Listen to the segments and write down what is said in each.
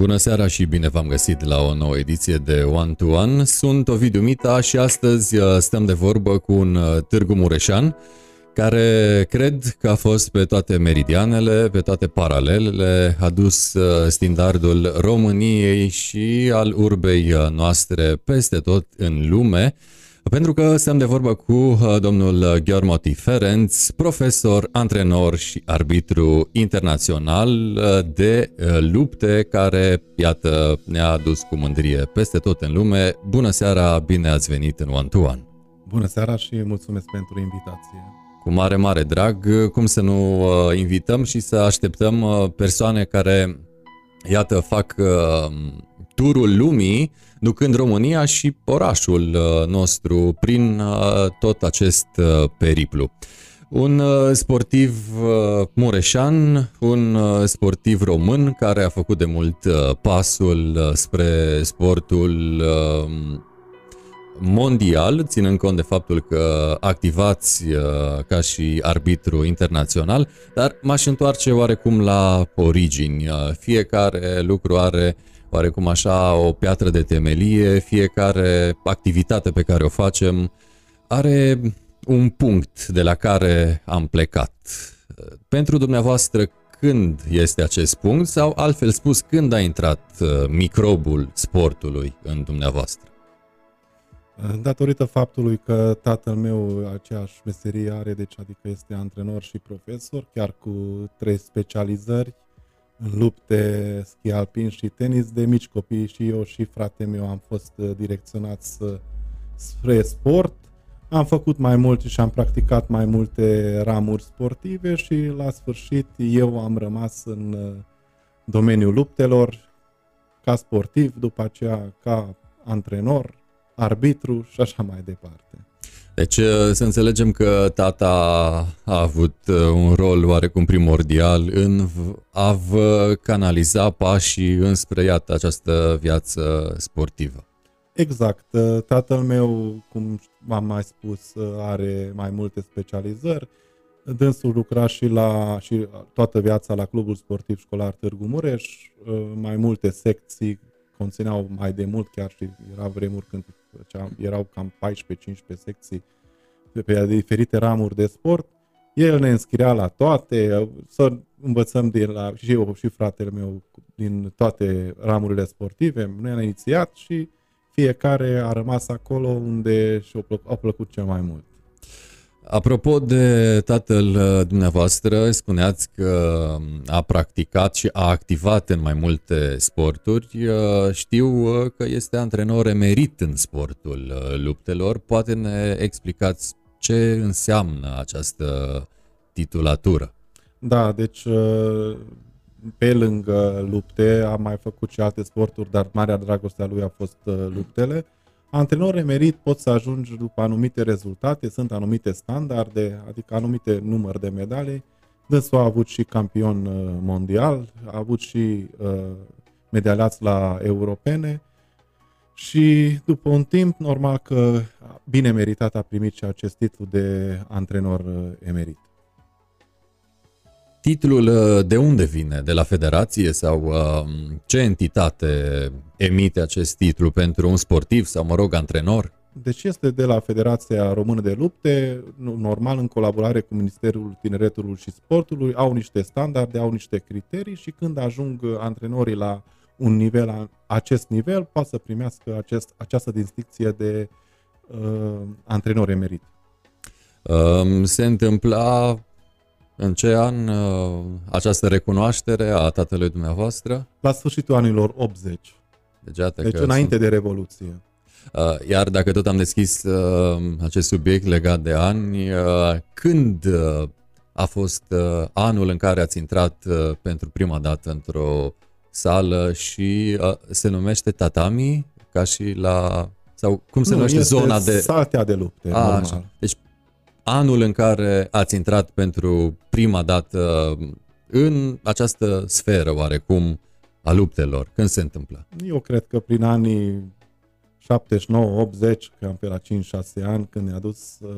Bună seara și bine v-am găsit la o nouă ediție de One to One. Sunt Ovidiu Mita și astăzi uh, stăm de vorbă cu un uh, Târgu Mureșan care cred că a fost pe toate meridianele, pe toate paralelele, a dus uh, standardul României și al urbei noastre peste tot în lume. Pentru că stăm de vorbă cu uh, domnul Gheormoti Ferenț, profesor, antrenor și arbitru internațional uh, de uh, lupte care, iată, ne-a adus cu mândrie peste tot în lume. Bună seara, bine ați venit în One to One! Bună seara și mulțumesc pentru invitație! Cu mare, mare drag, cum să nu invităm și să așteptăm persoane care, iată, fac turul lumii, ducând România și orașul uh, nostru prin uh, tot acest uh, periplu. Un sportiv mureșan, un sportiv român care a făcut de mult pasul spre sportul mondial, ținând cont de faptul că activați ca și arbitru internațional, dar m-aș întoarce oarecum la origini. Fiecare lucru are oarecum așa o piatră de temelie, fiecare activitate pe care o facem are un punct de la care am plecat. Pentru dumneavoastră, când este acest punct sau altfel spus, când a intrat uh, microbul sportului în dumneavoastră? Datorită faptului că tatăl meu aceeași meserie are, deci adică este antrenor și profesor, chiar cu trei specializări, în lupte, schi alpin și tenis de mici copii și eu și frate meu am fost uh, direcționați spre sport. Am făcut mai mult și am practicat mai multe ramuri sportive și la sfârșit eu am rămas în uh, domeniul luptelor ca sportiv, după aceea ca antrenor, arbitru și așa mai departe. Deci uh, să înțelegem că tata a avut uh, un rol oarecum primordial în a vă canaliza pașii înspre, iată, această viață sportivă. Exact. Uh, tatăl meu, cum v-am mai spus, are mai multe specializări. Dânsul lucra și, la, și toată viața la Clubul Sportiv Școlar Târgu Mureș, mai multe secții conțineau mai de mult chiar și era vremuri când erau cam 14-15 secții pe, pe diferite ramuri de sport. El ne înscria la toate, să învățăm de la, și eu și fratele meu din toate ramurile sportive. Noi am inițiat și fiecare a rămas acolo unde și-a plăcut, plăcut cel mai mult. Apropo de tatăl uh, dumneavoastră, spuneați că a practicat și a activat în mai multe sporturi. Uh, știu uh, că este antrenor emerit în sportul luptelor. Poate ne explicați ce înseamnă această titulatură? Da, deci pe lângă lupte am mai făcut și alte sporturi, dar marea dragoste a lui a fost luptele. Antrenor emerit poți să ajungi după anumite rezultate, sunt anumite standarde, adică anumite număr de medalii. Dânsul a avut și campion uh, mondial, a avut și uh, medaliați la europene și după un timp, normal că bine meritat a primit și acest titlu de antrenor uh, emerit. Titlul uh, de unde vine? De la federație sau uh, ce entitate emite acest titlu pentru un sportiv sau, mă rog, antrenor? Deci este de la Federația Română de Lupte, normal în colaborare cu Ministerul Tineretului și Sportului, au niște standarde, au niște criterii și când ajung antrenorii la un nivel, acest nivel, poate să primească acest, această distincție de uh, antrenor emerit. Um, se întâmpla în ce an uh, această recunoaștere a tatălui dumneavoastră? La sfârșitul anilor 80. Deci, deci că înainte sunt... de Revoluție. Uh, iar dacă tot am deschis uh, acest subiect legat de ani, uh, când uh, a fost uh, anul în care ați intrat uh, pentru prima dată într-o sală și uh, se numește tatami, ca și la... sau cum se nu, numește zona de... saltea de lupte, a, normal. Așa. Deci anul în care ați intrat pentru prima dată în această sferă oarecum a luptelor? Când se întâmplă? Eu cred că prin anii 79-80, cam pe la 5-6 ani, când ne-a dus uh,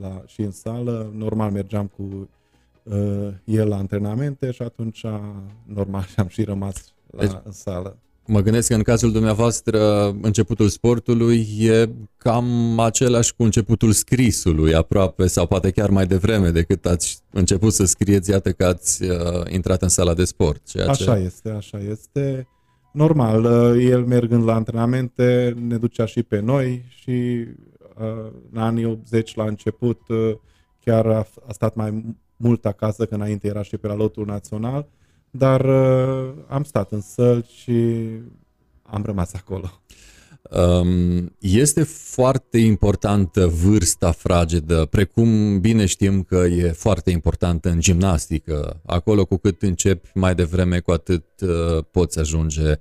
la, și în sală, normal mergeam cu uh, el la antrenamente și atunci normal am și rămas la deci, în sală. Mă gândesc că în cazul dumneavoastră începutul sportului e cam același cu începutul scrisului aproape sau poate chiar mai devreme decât ați început să scrieți, iată că ați uh, intrat în sala de sport. Ceea așa ce... este, așa este. Normal, uh, el mergând la antrenamente ne ducea și pe noi și uh, în anii 80 la început uh, chiar a, a stat mai mult acasă, că înainte era și pe la lotul național, dar uh, am stat în săl și am rămas acolo. Um, este foarte importantă vârsta fragedă, precum bine știm că e foarte importantă în gimnastică. Acolo cu cât începi mai devreme, cu atât uh, poți ajunge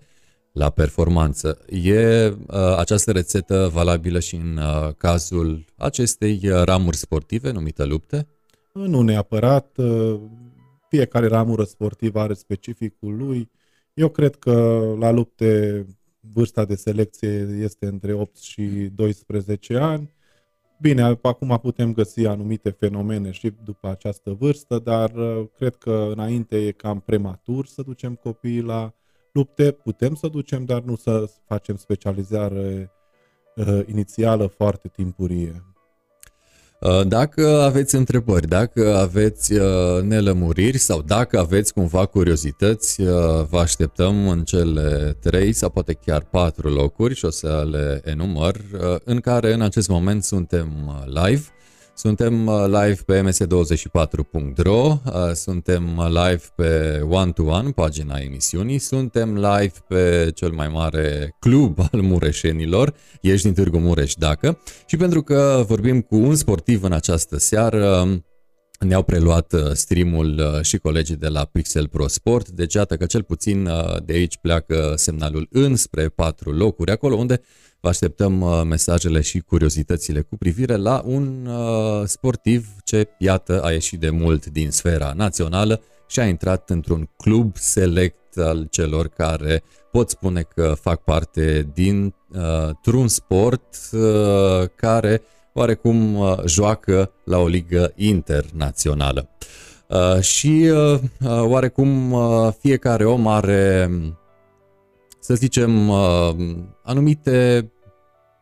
la performanță. E uh, această rețetă valabilă și în uh, cazul acestei uh, ramuri sportive numite lupte? Nu neapărat. Uh, fiecare ramură sportivă are specificul lui. Eu cred că la lupte vârsta de selecție este între 8 și 12 ani. Bine, acum putem găsi anumite fenomene și după această vârstă, dar uh, cred că înainte e cam prematur să ducem copiii la lupte. Putem să ducem, dar nu să facem specializare uh, inițială foarte timpurie. Uh, dacă aveți întrebări, dacă aveți uh, nelămuriri sau dacă aveți cumva curiozități, uh, vă așteptăm în cele trei sau poate chiar patru locuri și o să le enumăr, în care în acest moment suntem live suntem uh, live pe ms24.ro, uh, suntem uh, live pe One to One, pagina emisiunii, suntem live pe cel mai mare club al mureșenilor, ești din Târgu Mureș dacă, și pentru că vorbim cu un sportiv în această seară, ne-au preluat streamul și colegii de la Pixel Pro Sport, deci iată că cel puțin de aici pleacă semnalul înspre patru locuri, acolo unde Vă așteptăm uh, mesajele și curiozitățile cu privire la un uh, sportiv ce, iată, a ieșit de mult din sfera națională și a intrat într-un club select al celor care pot spune că fac parte dintr-un uh, sport uh, care oarecum uh, joacă la o ligă internațională. Uh, și uh, uh, oarecum uh, fiecare om are să zicem, uh, anumite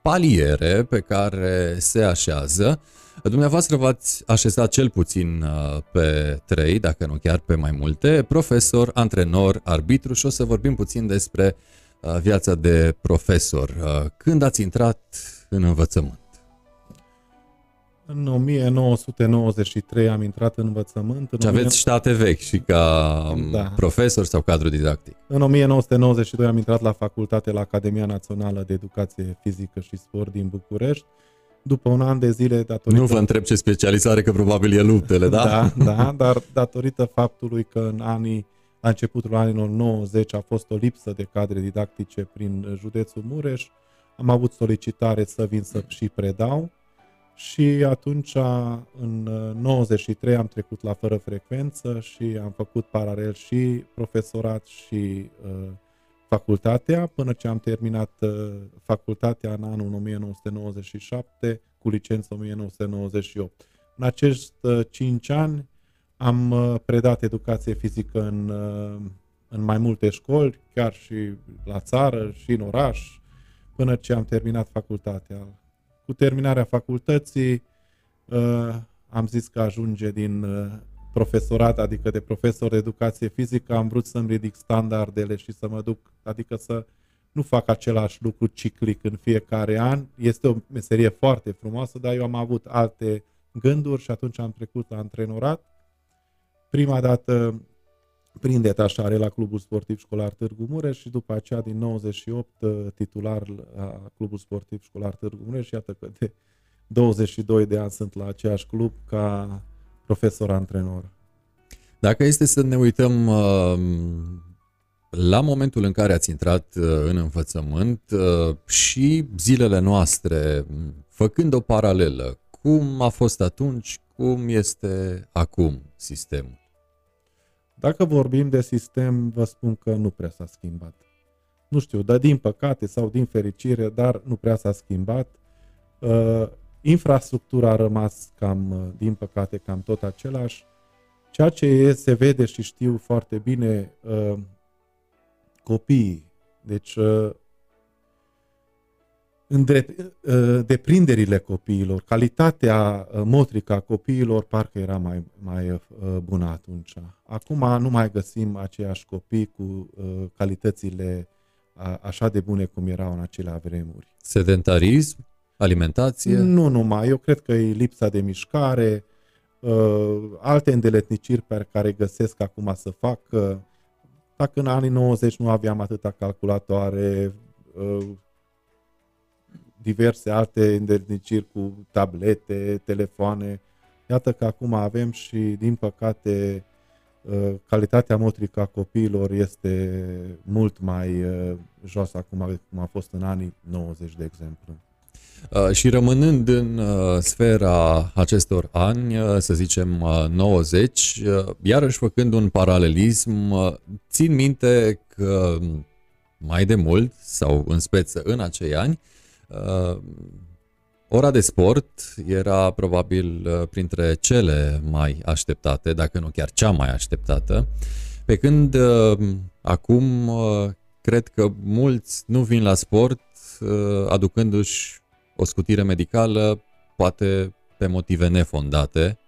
paliere pe care se așează. Dumneavoastră v-ați așezat cel puțin uh, pe trei, dacă nu chiar pe mai multe, profesor, antrenor, arbitru și o să vorbim puțin despre uh, viața de profesor. Când ați intrat în învățământ? În 1993 am intrat în învățământ. În și aveți state vechi și ca da. profesor sau cadru didactic. În 1992 am intrat la facultate la Academia Națională de Educație Fizică și Sport din București. După un an de zile, datorită... Nu vă întreb ce specializare, că probabil e luptele, da? da, da, dar datorită faptului că în anii, la începutul anilor 90 a fost o lipsă de cadre didactice prin județul Mureș, am avut solicitare să vin să și predau și atunci, în 93, am trecut la fără frecvență și am făcut paralel și profesorat și uh, facultatea, până ce am terminat uh, facultatea în anul 1997 cu licență 1998. În acești uh, 5 ani am uh, predat educație fizică în, uh, în mai multe școli, chiar și la țară și în oraș, până ce am terminat facultatea cu terminarea facultății uh, am zis că ajunge din uh, profesorat, adică de profesor de educație fizică, am vrut să-mi ridic standardele și să mă duc, adică să nu fac același lucru ciclic în fiecare an. Este o meserie foarte frumoasă, dar eu am avut alte gânduri și atunci am trecut la antrenorat. Prima dată prin detașare la Clubul Sportiv Școlar Târgu Mureș și după aceea din 98 uh, titular la Clubul Sportiv Școlar Târgu Mureș și iată că de 22 de ani sunt la aceeași club ca profesor-antrenor. Dacă este să ne uităm uh, la momentul în care ați intrat uh, în învățământ și zilele noastre, făcând o paralelă, cum a fost atunci, cum este acum sistemul? Dacă vorbim de sistem, vă spun că nu prea s-a schimbat. Nu știu, dar din păcate sau din fericire, dar nu prea s-a schimbat. Uh, infrastructura a rămas cam, uh, din păcate, cam tot același. Ceea ce se vede și știu foarte bine uh, copiii, deci uh, deprinderile copiilor, calitatea motrică a copiilor parcă era mai, mai bună atunci. Acum nu mai găsim aceiași copii cu calitățile așa de bune cum erau în acelea vremuri. Sedentarism? Alimentație? Nu numai. Eu cred că e lipsa de mișcare, alte îndeletniciri pe care găsesc acum să fac. Dacă în anii 90 nu aveam atâta calculatoare, diverse alte îndeletniciri cu tablete, telefoane, iată că acum avem și, din păcate, Uh, calitatea motrică a copiilor este mult mai uh, jos acum cum a fost în anii 90, de exemplu. Uh, și rămânând în sfera acestor ani, să zicem 90, iarăși făcând un paralelism, țin minte că mai de mult, sau în speță în acei ani, Ora de sport era probabil uh, printre cele mai așteptate, dacă nu chiar cea mai așteptată, pe când uh, acum uh, cred că mulți nu vin la sport aducându-și o scutire medicală, poate pe motive nefondate.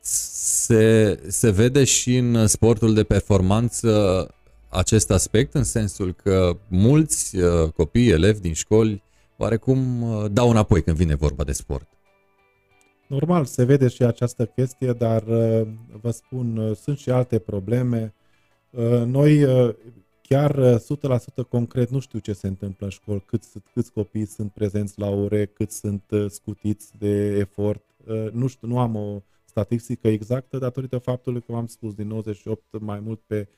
Se, se vede și în sportul de performanță acest aspect, în sensul că mulți copii, elevi din școli, oarecum uh, dau înapoi când vine vorba de sport. Normal, se vede și această chestie, dar uh, vă spun, uh, sunt și alte probleme. Noi chiar 100% concret nu știu ce se întâmplă în școli, câți, câți copii sunt prezenți la ore, cât sunt scutiți de efort. Nu știu, nu am o statistică exactă datorită faptului că am spus din 98 mai mult pe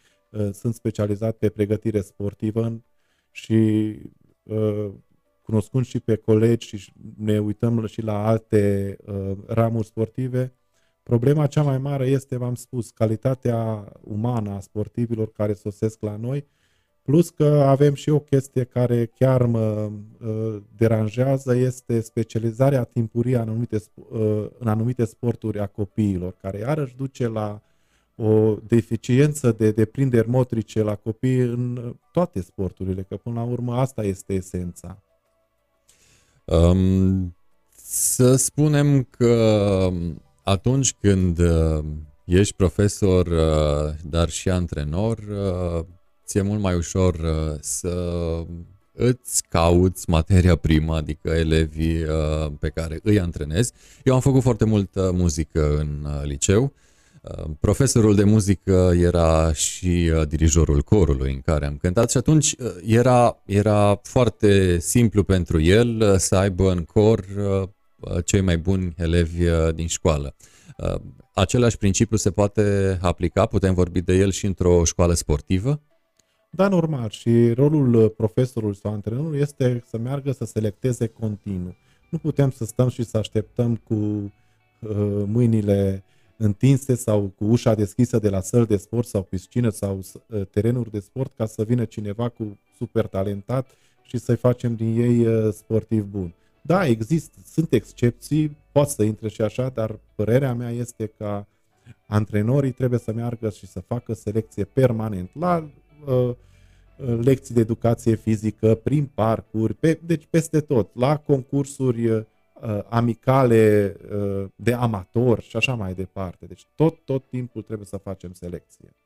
sunt specializat pe pregătire sportivă și cunoscând și pe colegi și ne uităm și la alte uh, ramuri sportive, problema cea mai mare este, v-am spus, calitatea umană a sportivilor care sosesc la noi, plus că avem și o chestie care chiar mă uh, deranjează, este specializarea timpurie în anumite, uh, în anumite sporturi a copiilor, care iarăși duce la o deficiență de deprinderi motrice la copii în toate sporturile, că până la urmă asta este esența. Um, să spunem că atunci când uh, ești profesor, uh, dar și antrenor, uh, ți-e mult mai ușor uh, să îți cauți materia primă, adică elevii uh, pe care îi antrenezi. Eu am făcut foarte multă muzică în uh, liceu Uh, profesorul de muzică era și uh, dirijorul corului în care am cântat și atunci uh, era, era foarte simplu pentru el să aibă în cor cei mai buni elevi din școală. Același principiu se poate aplica, putem vorbi de el și într-o școală sportivă? Da, normal. Și rolul profesorului sau antrenorului este să meargă să selecteze continuu. Nu putem să stăm și să așteptăm cu uh, mâinile întinse sau cu ușa deschisă de la săl de sport sau piscină sau uh, terenuri de sport ca să vină cineva cu super talentat și să-i facem din ei uh, sportiv bun. Da, există, sunt excepții, poate să intre și așa, dar părerea mea este că antrenorii trebuie să meargă și să facă selecție permanent la uh, uh lecții de educație fizică, prin parcuri, pe, deci peste tot, la concursuri uh, amicale uh, de amator și așa mai departe. Deci tot, tot timpul trebuie să facem selecție.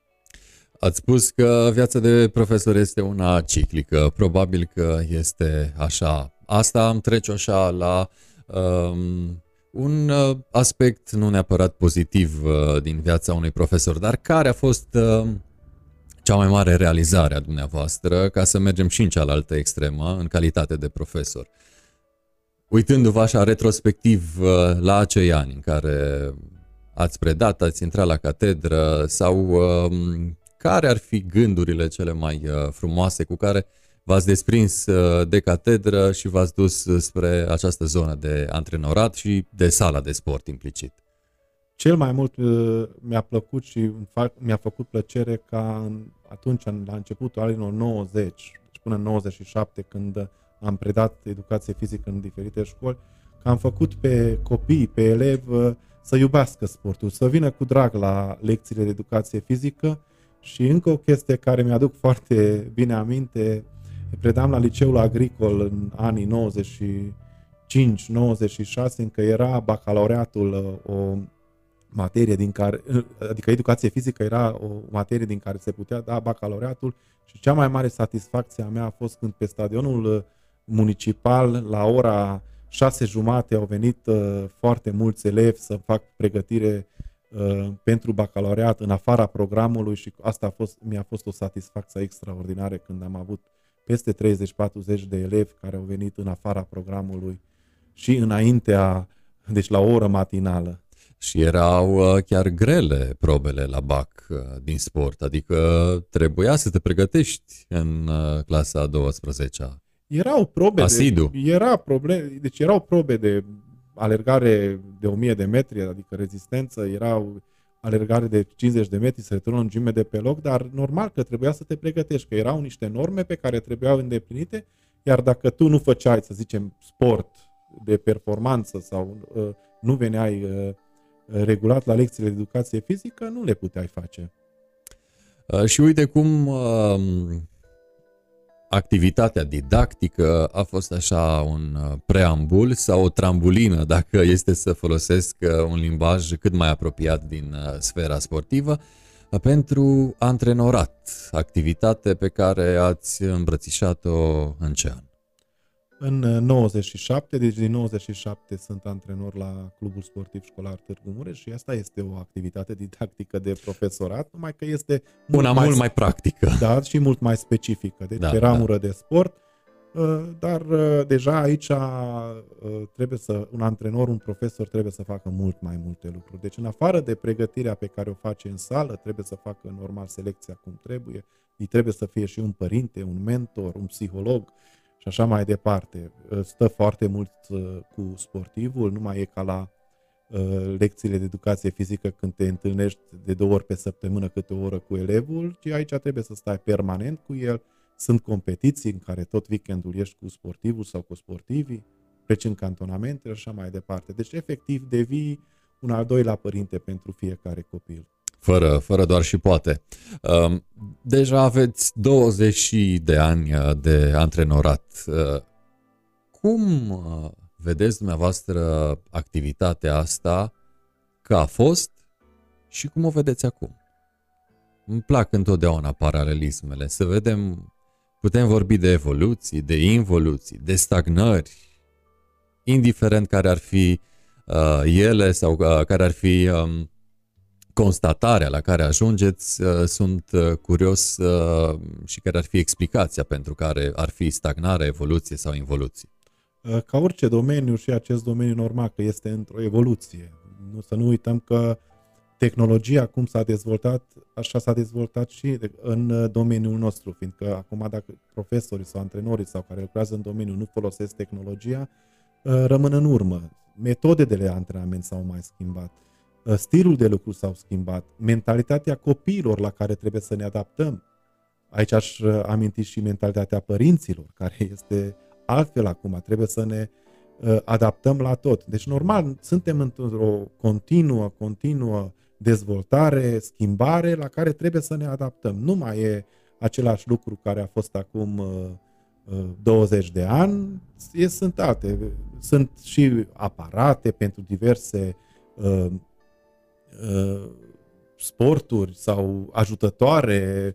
Ați spus că viața de profesor este una ciclică. Probabil că este așa. Asta am trece așa la um, un uh, aspect nu neapărat pozitiv uh, din viața unui profesor, dar care a fost uh, cea mai mare realizare a dumneavoastră, ca să mergem și în cealaltă extremă, în calitate de profesor. Uh, uitându-vă așa retrospectiv uh, la acei ani în care ați predat, ați intrat la catedră sau um, care ar fi gândurile cele mai uh, frumoase cu care v-ați desprins uh, de catedră și v-ați dus spre această zonă de antrenorat și de sala de sport implicit? Cel mai mult mi-a plăcut și mi-a făcut plăcere ca atunci, la începutul anilor 90, până în 97, când am predat educație fizică în diferite școli, că am făcut pe copii, pe elevi, să iubească sportul, să vină cu drag la lecțiile de educație fizică. Și încă o chestie care mi-aduc foarte bine aminte, predam la liceul agricol în anii 95-96, încă era bacalaureatul o materie din care, adică educație fizică era o materie din care se putea da bacalaureatul și cea mai mare satisfacție a mea a fost când pe stadionul municipal la ora șase jumate au venit uh, foarte mulți elevi să fac pregătire uh, pentru bacalaureat în afara programului și asta a fost, mi-a fost o satisfacție extraordinară când am avut peste 30-40 de elevi care au venit în afara programului și înaintea, deci la o oră matinală. Și erau uh, chiar grele probele la BAC uh, din sport, adică trebuia să te pregătești în uh, clasa 12 erau probe Asidu. De, era probleme, deci erau probe de alergare de 1000 de metri, adică rezistență, erau alergare de 50 de metri, să returnă lungime de pe loc, dar normal că trebuia să te pregătești, că erau niște norme pe care trebuiau îndeplinite, iar dacă tu nu făceai, să zicem, sport de performanță sau uh, nu veneai uh, regulat la lecțiile de educație fizică, nu le puteai face. Uh, și uite cum uh, activitatea didactică a fost așa un uh, preambul sau o trambulină, dacă este să folosesc uh, un limbaj cât mai apropiat din uh, sfera sportivă, pentru antrenorat, activitate pe care ați îmbrățișat-o în ce an? În 97, deci din 97 sunt antrenor la Clubul Sportiv Școlar Târgu Mureș și asta este o activitate didactică de profesorat, numai că este mult Una mai, mult mai practică. Da, și mult mai specifică. Deci da, pe ramură da. de sport, uh, dar uh, deja aici uh, trebuie să, un antrenor, un profesor trebuie să facă mult mai multe lucruri. Deci în afară de pregătirea pe care o face în sală, trebuie să facă normal selecția cum trebuie, îi trebuie să fie și un părinte, un mentor, un psiholog, și așa mai departe. Stă foarte mult uh, cu sportivul, nu mai e ca la uh, lecțiile de educație fizică când te întâlnești de două ori pe săptămână câte o oră cu elevul, ci aici trebuie să stai permanent cu el. Sunt competiții în care tot weekendul ești cu sportivul sau cu sportivii, pleci în cantonamente și așa mai departe. Deci, efectiv, devii un al doilea părinte pentru fiecare copil fără, fără doar și poate. Um, deja aveți 20 de ani uh, de antrenorat. Uh, cum uh, vedeți dumneavoastră activitatea asta că a fost și cum o vedeți acum? Îmi plac întotdeauna paralelismele, să vedem, putem vorbi de evoluții, de involuții, de stagnări, indiferent care ar fi uh, ele sau uh, care ar fi um, constatarea la care ajungeți, uh, sunt uh, curios uh, și care ar fi explicația pentru care ar fi stagnare, evoluție sau involuție. Ca orice domeniu și acest domeniu normal că este într-o evoluție. Nu să nu uităm că tehnologia cum s-a dezvoltat, așa s-a dezvoltat și în domeniul nostru, fiindcă acum dacă profesorii sau antrenorii sau care lucrează în domeniu nu folosesc tehnologia, rămân în urmă. Metodele de antrenament s-au mai schimbat Uh, stilul de lucru s-au schimbat, mentalitatea copiilor la care trebuie să ne adaptăm. Aici aș uh, aminti și mentalitatea părinților, care este altfel acum, trebuie să ne uh, adaptăm la tot. Deci, normal, suntem într-o continuă, continuă dezvoltare, schimbare la care trebuie să ne adaptăm. Nu mai e același lucru care a fost acum 20 de ani, sunt alte. Sunt și aparate pentru diverse Uh, sporturi sau ajutătoare.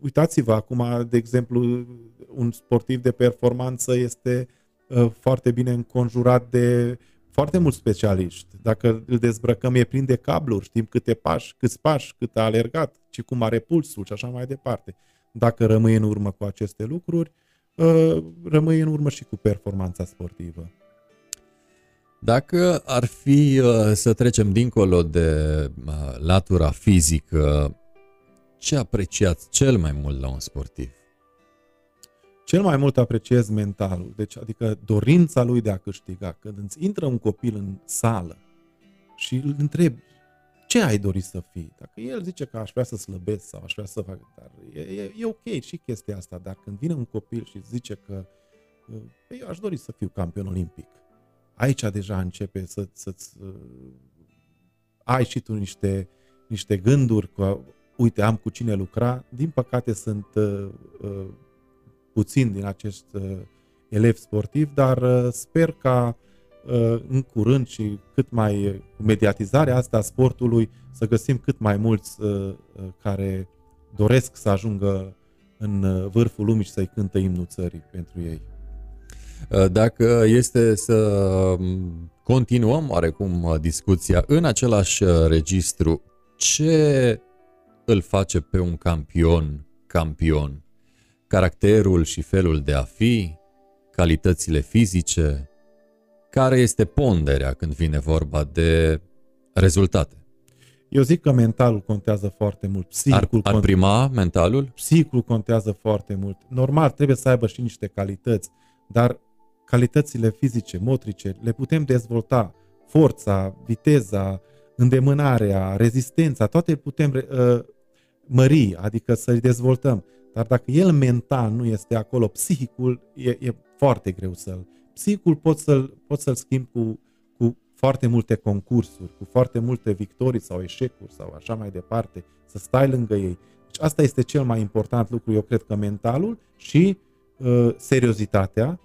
Uitați-vă acum, de exemplu, un sportiv de performanță este uh, foarte bine înconjurat de foarte mulți specialiști. Dacă îl dezbrăcăm, e plin de cabluri, știm câte pași, câți pași, cât a alergat, și cum are pulsul și așa mai departe. Dacă rămâi în urmă cu aceste lucruri, uh, rămâi în urmă și cu performanța sportivă. Dacă ar fi uh, să trecem dincolo de uh, latura fizică, ce apreciați cel mai mult la un sportiv? Cel mai mult apreciez mentalul, deci adică dorința lui de a câștiga. Când îți intră un copil în sală și îl întrebi ce ai dori să fii? Dacă el zice că aș vrea să slăbesc sau aș vrea să fac, dar e, e, e ok și chestia asta, dar când vine un copil și zice că uh, eu aș dori să fiu campion olimpic, aici deja începe să, să-ți uh, ai și tu niște, niște gânduri că, uite, am cu cine lucra. Din păcate sunt uh, uh, puțin din acest uh, elev sportiv, dar uh, sper ca uh, în curând și cât mai cu mediatizarea asta a sportului să găsim cât mai mulți uh, uh, care doresc să ajungă în uh, vârful lumii și să-i cântă imnul țării pentru ei. Uh, dacă este să um, continuăm oarecum uh, discuția în același registru, ce îl face pe un campion campion? Caracterul și felul de a fi, calitățile fizice, care este ponderea când vine vorba de rezultate? Eu zic că mentalul contează foarte mult. Psihicul ar, ar prima mentalul? Psihicul contează foarte mult. Normal, trebuie să aibă și niște calități, dar calitățile fizice, motrice, le putem dezvolta. Forța, viteza, îndemânarea, rezistența, toate putem uh, mări, adică să-i dezvoltăm. Dar dacă el mental nu este acolo, psihicul e, e foarte greu să-l... Psihicul poți să-l, poți să-l schimbi cu, cu foarte multe concursuri, cu foarte multe victorii sau eșecuri sau așa mai departe, să stai lângă ei. Deci asta este cel mai important lucru, eu cred că mentalul și uh, seriozitatea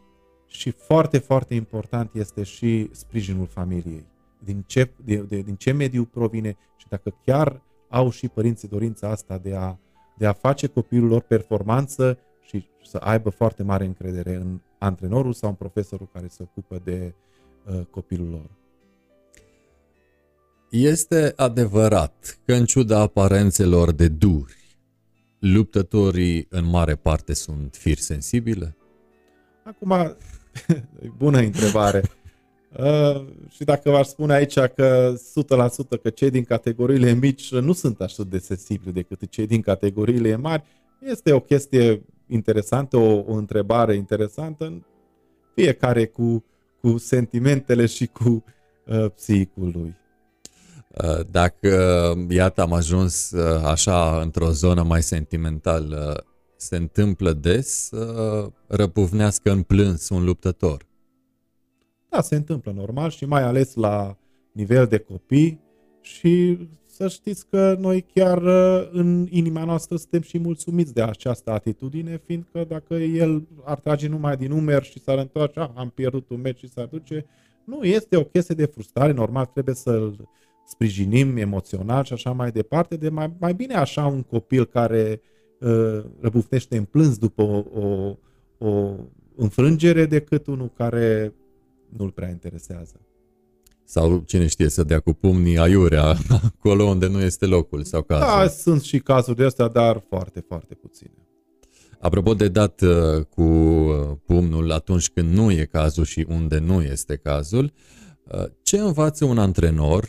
și foarte, foarte important este și sprijinul familiei. Din ce, de, de, din ce mediu provine și dacă chiar au și părinții dorința asta de a, de a face copilul lor performanță și să aibă foarte mare încredere în antrenorul sau în profesorul care se ocupă de uh, copilul lor. Este adevărat că în ciuda aparențelor de duri, luptătorii în mare parte sunt firi sensibile? Acum, bună întrebare. Uh, și dacă v-aș spune aici că 100% că cei din categoriile mici nu sunt așa de sensibili decât cei din categoriile mari, este o chestie interesantă, o, o întrebare interesantă, fiecare cu, cu sentimentele și cu uh, psihicul lui. Uh, dacă, iată, am ajuns uh, așa într-o zonă mai sentimentală, se întâmplă des să răpuvnească în plâns un luptător? Da, se întâmplă normal și mai ales la nivel de copii și să știți că noi chiar uh, în inima noastră suntem și mulțumiți de această atitudine, fiindcă dacă el ar trage numai din umeri și s-ar întoarce, ah, am pierdut un meci și s-ar duce, nu, este o chestie de frustrare, normal trebuie să-l sprijinim emoțional și așa mai departe, de mai, mai bine așa un copil care uh, răbufnește în plâns după o, o, o înfrângere decât unul care nu-l prea interesează. Sau cine știe să dea cu pumnii aiurea acolo unde nu este locul sau cazul. Da, sunt și cazuri de astea, dar foarte, foarte puține. Apropo de dat uh, cu uh, pumnul atunci când nu e cazul și unde nu este cazul, uh, ce învață un antrenor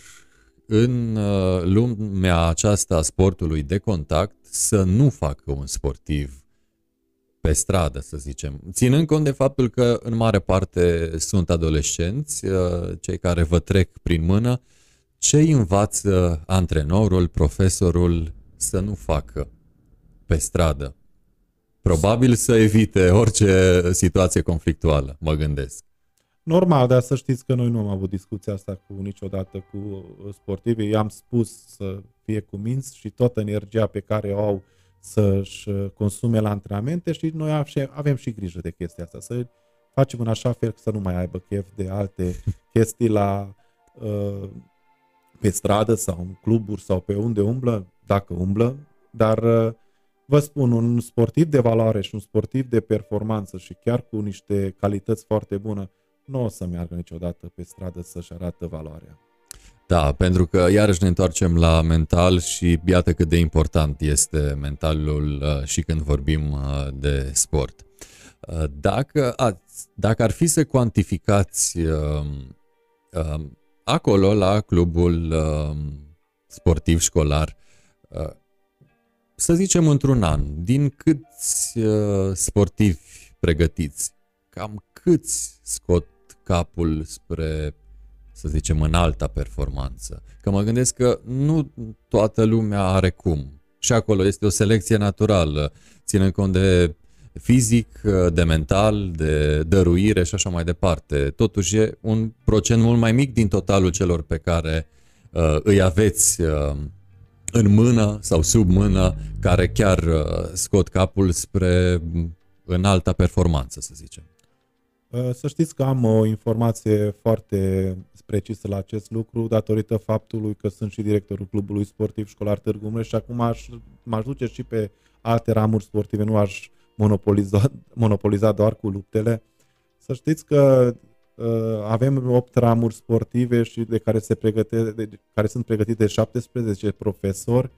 în uh, lumea aceasta a sportului de contact să nu facă un sportiv pe stradă, să zicem. Ținând cont de faptul că în mare parte sunt adolescenți, uh, cei care vă trec prin mână, ce învață antrenorul, profesorul să nu facă pe stradă? Probabil să evite orice situație conflictuală, mă gândesc. Normal, dar să știți că noi nu am avut discuția asta cu niciodată cu uh, sportivii. I-am spus să fie cu minți și toată energia pe care o au să-și uh, consume la antrenamente și noi avem și grijă de chestia asta, să facem în așa fel să nu mai aibă chef de alte chestii la uh, pe stradă sau în cluburi sau pe unde umblă, dacă umblă, dar vă spun, un sportiv de valoare și un sportiv de performanță și chiar cu niște calități foarte bune, nu o să meargă niciodată pe stradă să-și arată valoarea. Da, pentru că iarăși ne întoarcem la mental și iată cât de important este mentalul uh, și când vorbim uh, de sport. Uh, dacă, ați, dacă ar fi să cuantificați acolo la clubul sportiv școlar, să zicem într-un an, din câți sportivi pregătiți, cam câți scot capul spre, să zicem, în alta performanță. Că mă gândesc că nu toată lumea are cum. Și acolo este o selecție naturală, ținând cont de fizic, de mental, de dăruire și așa mai departe. Totuși e un procent mult mai mic din totalul celor pe care uh, îi aveți uh, în mână sau sub mână care chiar uh, scot capul spre înalta performanță, să zicem. Uh, să știți că am o informație foarte precisă la acest lucru datorită faptului că sunt și directorul clubului sportiv școlar Târgu Mureș și acum aș, m-aș duce și pe alte ramuri sportive, nu aș monopoliza, monopoliza doar cu luptele. Să știți că uh, avem 8 ramuri sportive și de care, se pregăte, de care sunt pregătite 17 profesori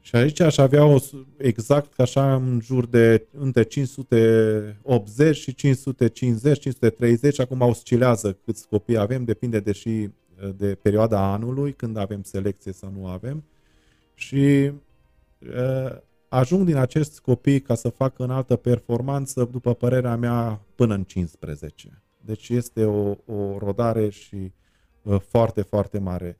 și aici aș avea o, exact așa în jur de între 580 și 550, 530, acum oscilează câți copii avem, depinde de și de perioada anului, când avem selecție sau nu avem. Și uh, ajung din acești copii ca să facă în altă performanță, după părerea mea, până în 15. Deci este o, o rodare și uh, foarte, foarte mare.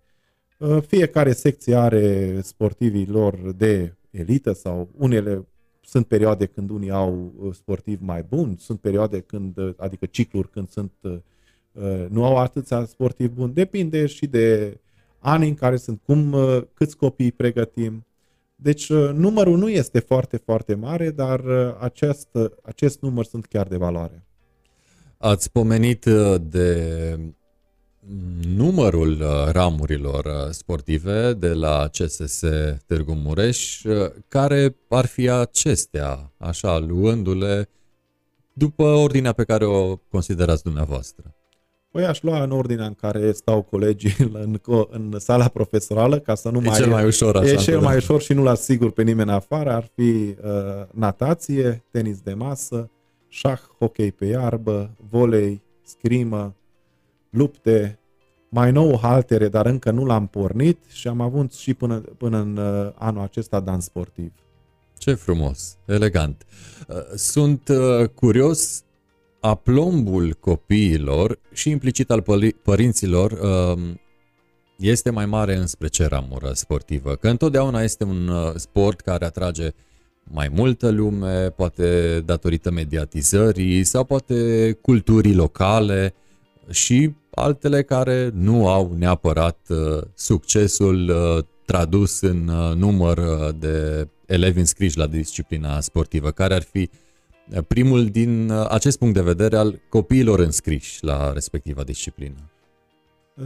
Uh, fiecare secție are sportivii lor de elită sau unele sunt perioade când unii au uh, sportivi mai buni, sunt perioade când, uh, adică cicluri când sunt, nu au atâția sportivi buni. Depinde și de ani în care sunt, cum, câți copii pregătim. Deci numărul nu este foarte, foarte mare, dar acest, acest număr sunt chiar de valoare. Ați pomenit de numărul uh, ramurilor uh, sportive de la CSS Târgu Mureș, uh, care ar fi acestea, așa, luându-le după ordinea pe care o considerați dumneavoastră? Păi aș lua în ordinea în care stau colegii în, în sala profesorală, ca să nu e mai... cel mai ușor, așa. E cel mai ușor și nu las sigur pe nimeni afară. Ar fi uh, natație, tenis de masă, șah, hockey pe iarbă, volei, scrimă, lupte, mai nou haltere, dar încă nu l-am pornit și am avut și până, până în uh, anul acesta dans sportiv. Ce frumos, elegant. Uh, sunt uh, curios aplombul copiilor și implicit al părinților um, este mai mare înspre ce ramură sportivă? Că întotdeauna este un sport care atrage mai multă lume, poate datorită mediatizării sau poate culturii locale și altele care nu au neapărat uh, succesul uh, tradus în uh, număr de elevi înscriși la disciplina sportivă, care ar fi primul din acest punct de vedere al copiilor înscriși la respectiva disciplină?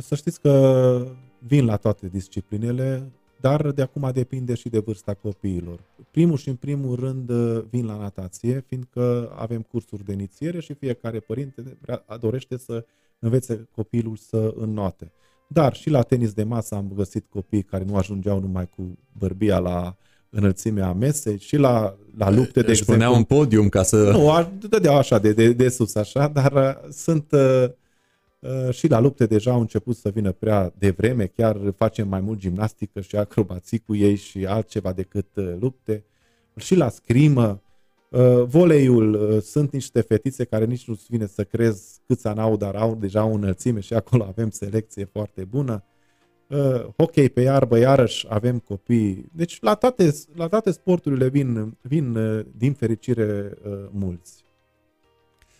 Să știți că vin la toate disciplinele, dar de acum depinde și de vârsta copiilor. Primul și în primul rând vin la natație, fiindcă avem cursuri de inițiere și fiecare părinte dorește să învețe copilul să înnoate. Dar și la tenis de masă am găsit copii care nu ajungeau numai cu bărbia la înălțimea mesei și la, la lupte, de exemplu. puneau un podium ca să... Nu, dădeau așa de, de, de sus, așa, dar uh, sunt uh, uh, și la lupte deja au început să vină prea devreme, chiar facem mai mult gimnastică și acrobații cu ei și altceva decât uh, lupte. Și la scrimă, Uh, voleiul, uh, sunt niște fetițe care nici nu-ți vine să crezi câți ani au, dar au deja o înălțime și acolo avem selecție foarte bună. Uh, hockey pe iarbă, iarăși avem copii. Deci la toate, la toate sporturile vin, vin uh, din fericire uh, mulți.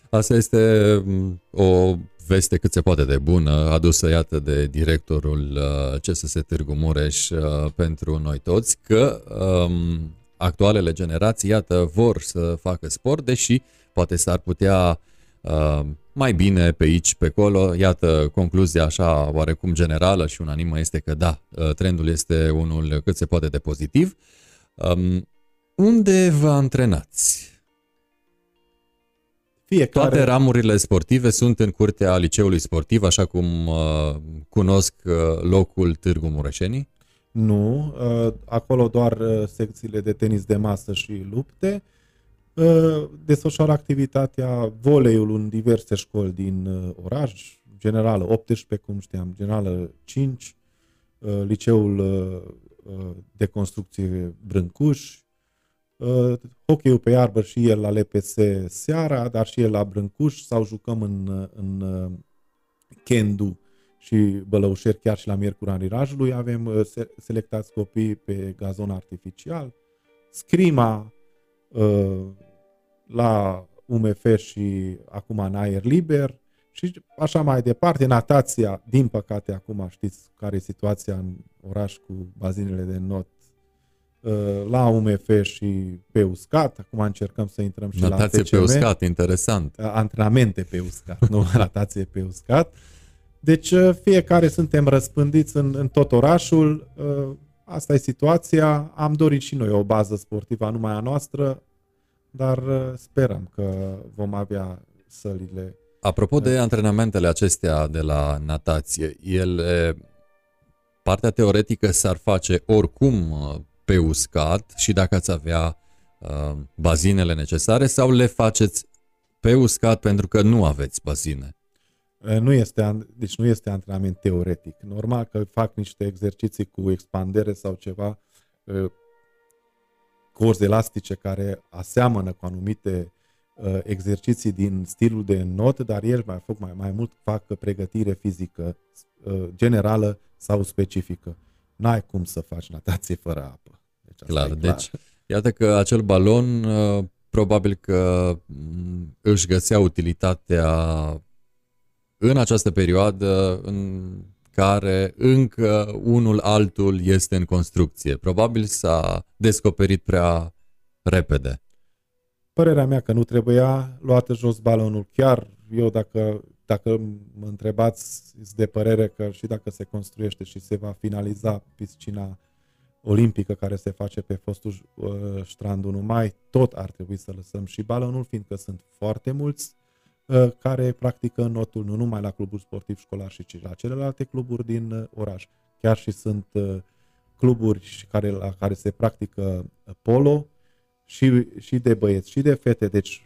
Asta este um, o veste cât se poate de bună, adusă, iată, de directorul uh, CSS Târgu Mureș uh, pentru noi toți, că um, actualele generații, iată, vor să facă sport, deși poate s-ar putea uh, mai bine pe aici, pe acolo. Iată, concluzia așa oarecum generală și unanimă este că da, uh, trendul este unul cât se poate de pozitiv. Um, unde vă antrenați? Fiecare... Toate ramurile sportive sunt în curtea liceului sportiv, așa cum uh, cunosc uh, locul Târgu Mureșenii? Nu, uh, acolo doar uh, secțiile de tenis de masă și lupte. Uh, desfășoară activitatea voleiul în diverse școli din oraș, generală 18, cum știam, generală 5, liceul de construcție Brâncuș, hockeyul pe iarbă și el la LPS seara, dar și el la Brâncuș sau jucăm în, în Kendu și Bălăușeri, chiar și la Miercura Rirajului avem uh, selectați copii pe gazon artificial. Scrima uh, la UMF și acum în aer liber, Și așa mai departe, natația, din păcate acum știți care e situația în oraș cu bazinele de not uh, la UMF și pe uscat. Acum încercăm să intrăm și Natație la TCM. pe uscat, interesant. Uh, antrenamente pe uscat, nu natație pe uscat. Deci uh, fiecare suntem răspândiți în, în tot orașul. Asta e situația. Am dorit și noi o bază sportivă, numai a noastră, dar sperăm că vom avea sălile Apropo de antrenamentele acestea de la natație, ele, partea teoretică s-ar face oricum uh, pe uscat și dacă ați avea uh, bazinele necesare sau le faceți pe uscat pentru că nu aveți bazine? Nu este, deci nu este antrenament teoretic. Normal că fac niște exerciții cu expandere sau ceva, uh, corzi elastice care aseamănă cu anumite uh, exerciții din stilul de not, dar el mai fac mai, mai mult fac pregătire fizică uh, generală sau specifică. N-ai cum să faci natație fără apă. Deci asta clar, clar, deci iată că acel balon uh, probabil că mm, își găsea utilitatea în această perioadă în care încă unul altul este în construcție. Probabil s-a descoperit prea repede. Părerea mea că nu trebuia luată jos balonul. Chiar eu dacă, dacă mă întrebați de părere că și dacă se construiește și se va finaliza piscina olimpică care se face pe fostul uh, strand 1 mai, tot ar trebui să lăsăm și balonul, fiindcă sunt foarte mulți uh, care practică notul nu numai la clubul sportiv școlar și ci la celelalte cluburi din uh, oraș. Chiar și sunt uh, cluburi care, la care se practică uh, polo, și, și de băieți și de fete. Deci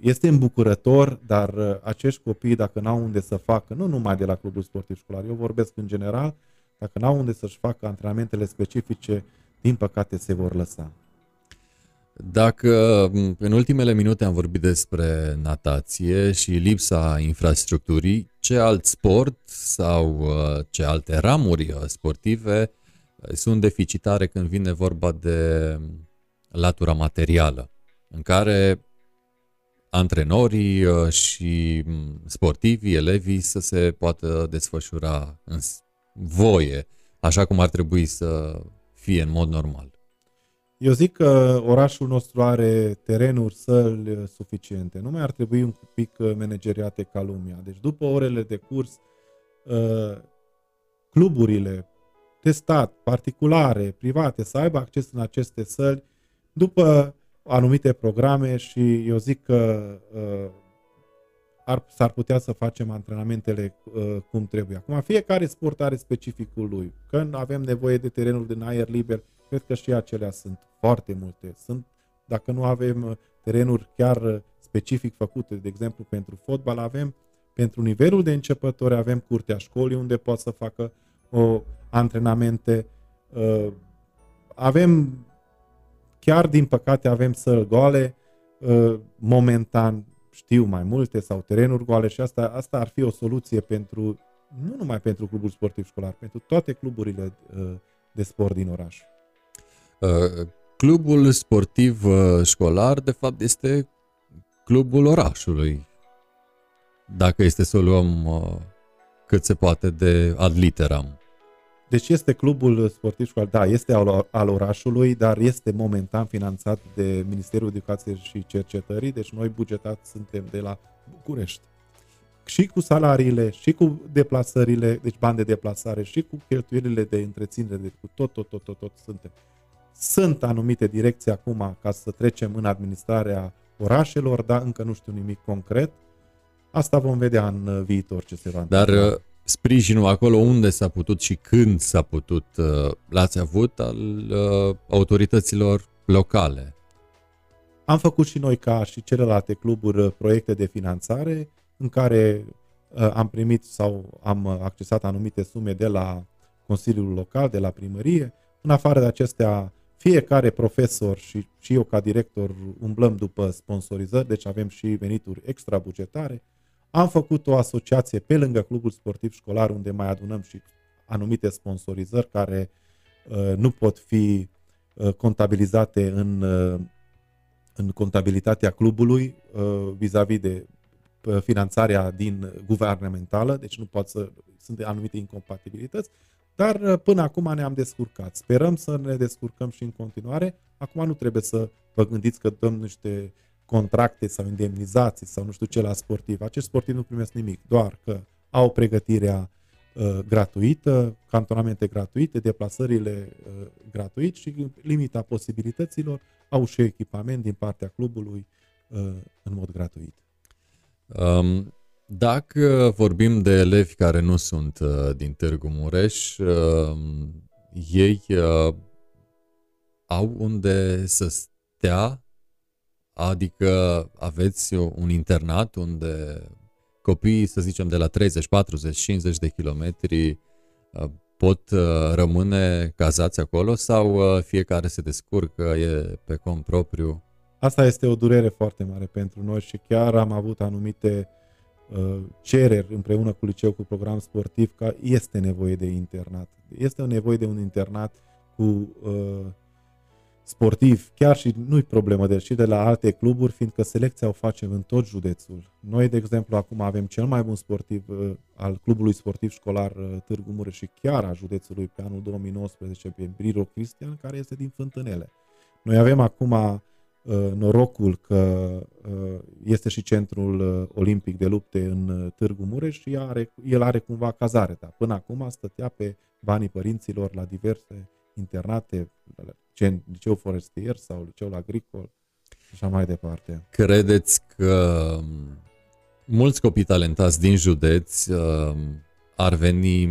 este îmbucurător, dar uh, acești copii, dacă n-au unde să facă, nu numai de la clubul sportiv școlar, eu vorbesc în general, dacă n-au unde să-și facă antrenamentele specifice, din păcate se vor lăsa. Dacă în ultimele minute am vorbit despre natație și lipsa infrastructurii, ce alt sport sau uh, ce alte ramuri uh, sportive sunt deficitare când vine vorba de latura materială, în care antrenorii uh, și mm, sportivii, elevii să se poată desfășura în voie, așa cum ar trebui să fie în mod normal. Eu zic că orașul nostru are terenuri, săli uh, suficiente. Nu mai ar trebui un pic uh, manageriate ca lumea. Deci după orele de curs, cluburile de stat, particulare, private, să aibă acces în aceste săli după anumite programe și eu zic că uh, ar, s-ar putea să facem antrenamentele uh, cum trebuie. Acum, fiecare sport are specificul lui. Când avem nevoie de terenul din aer liber, cred că și acelea sunt foarte multe. Sunt, dacă nu avem uh, terenuri chiar uh, specific făcute, de exemplu pentru fotbal, avem pentru nivelul de începători avem curtea școlii unde pot să facă o antrenamente. Uh, avem Chiar din păcate avem săli goale, uh, momentan știu mai multe sau terenuri goale și asta, asta ar fi o soluție pentru, nu numai pentru clubul sportiv școlar, pentru toate cluburile uh, de sport din oraș. Uh, clubul sportiv școlar, de fapt, este clubul orașului. Dacă este să o luăm cât se poate de ad literam. Deci este clubul sportiv școlar, da, este al, al orașului, dar este momentan finanțat de Ministerul Educației și Cercetării, deci noi bugetați suntem de la București. Și cu salariile, și cu deplasările, deci bani de deplasare, și cu cheltuielile de întreținere, de cu tot, tot, tot, tot, tot suntem. Sunt anumite direcții acum ca să trecem în administrarea orașelor, dar încă nu știu nimic concret. Asta vom vedea în viitor ce se va întâmpla. Dar sprijinul acolo unde s-a putut și când s-a putut, uh, l-ați avut al uh, autorităților locale? Am făcut și noi, ca și celelalte cluburi, uh, proiecte de finanțare în care am primit sau am accesat anumite sume de la Consiliul Local, de la primărie. În afară de acestea, fiecare profesor și, și eu ca director umblăm după sponsorizări, deci avem și venituri extrabugetare. Am făcut o asociație pe lângă clubul sportiv școlar unde mai adunăm și anumite sponsorizări care uh, nu pot fi uh, contabilizate în, uh, în contabilitatea clubului uh, vis-a-vis de finanțarea din guvernamentală, deci nu pot să, sunt anumite incompatibilități, dar până acum ne-am descurcat. Sperăm să ne descurcăm și în continuare. Acum nu trebuie să vă gândiți că dăm niște contracte sau indemnizații sau nu știu ce la sportiv. Acești sportivi nu primesc nimic, doar că au pregătirea uh, gratuită, cantonamente gratuite, deplasările uh, gratuit și limita posibilităților au și echipament din partea clubului uh, în mod gratuit. Um, dacă vorbim de elevi care nu sunt uh, din Târgu Mureș, uh, ei uh, au unde să stea, adică aveți un internat unde copiii, să zicem, de la 30, 40, 50 de kilometri uh, pot uh, rămâne cazați acolo sau uh, fiecare se descurcă, e pe cont propriu? Asta este o durere foarte mare pentru noi și chiar am avut anumite cereri împreună cu liceu cu program sportiv că este nevoie de internat. Este o nevoie de un internat cu uh, sportiv, chiar și nu-i problemă de și de la alte cluburi, fiindcă selecția o facem în tot județul. Noi, de exemplu, acum avem cel mai bun sportiv uh, al clubului sportiv școlar uh, Târgu Mureș și chiar a județului pe anul 2019 pe Briro Cristian, care este din Fântânele. Noi avem acum uh, norocul că uh, este și centrul uh, olimpic de lupte în uh, Târgu Mureș și are, el are cumva cazare, dar până acum stătea pe banii părinților la diverse internate, liceu forestier sau liceul agricol și așa mai departe. Credeți că um, mulți copii talentați din județ um, ar veni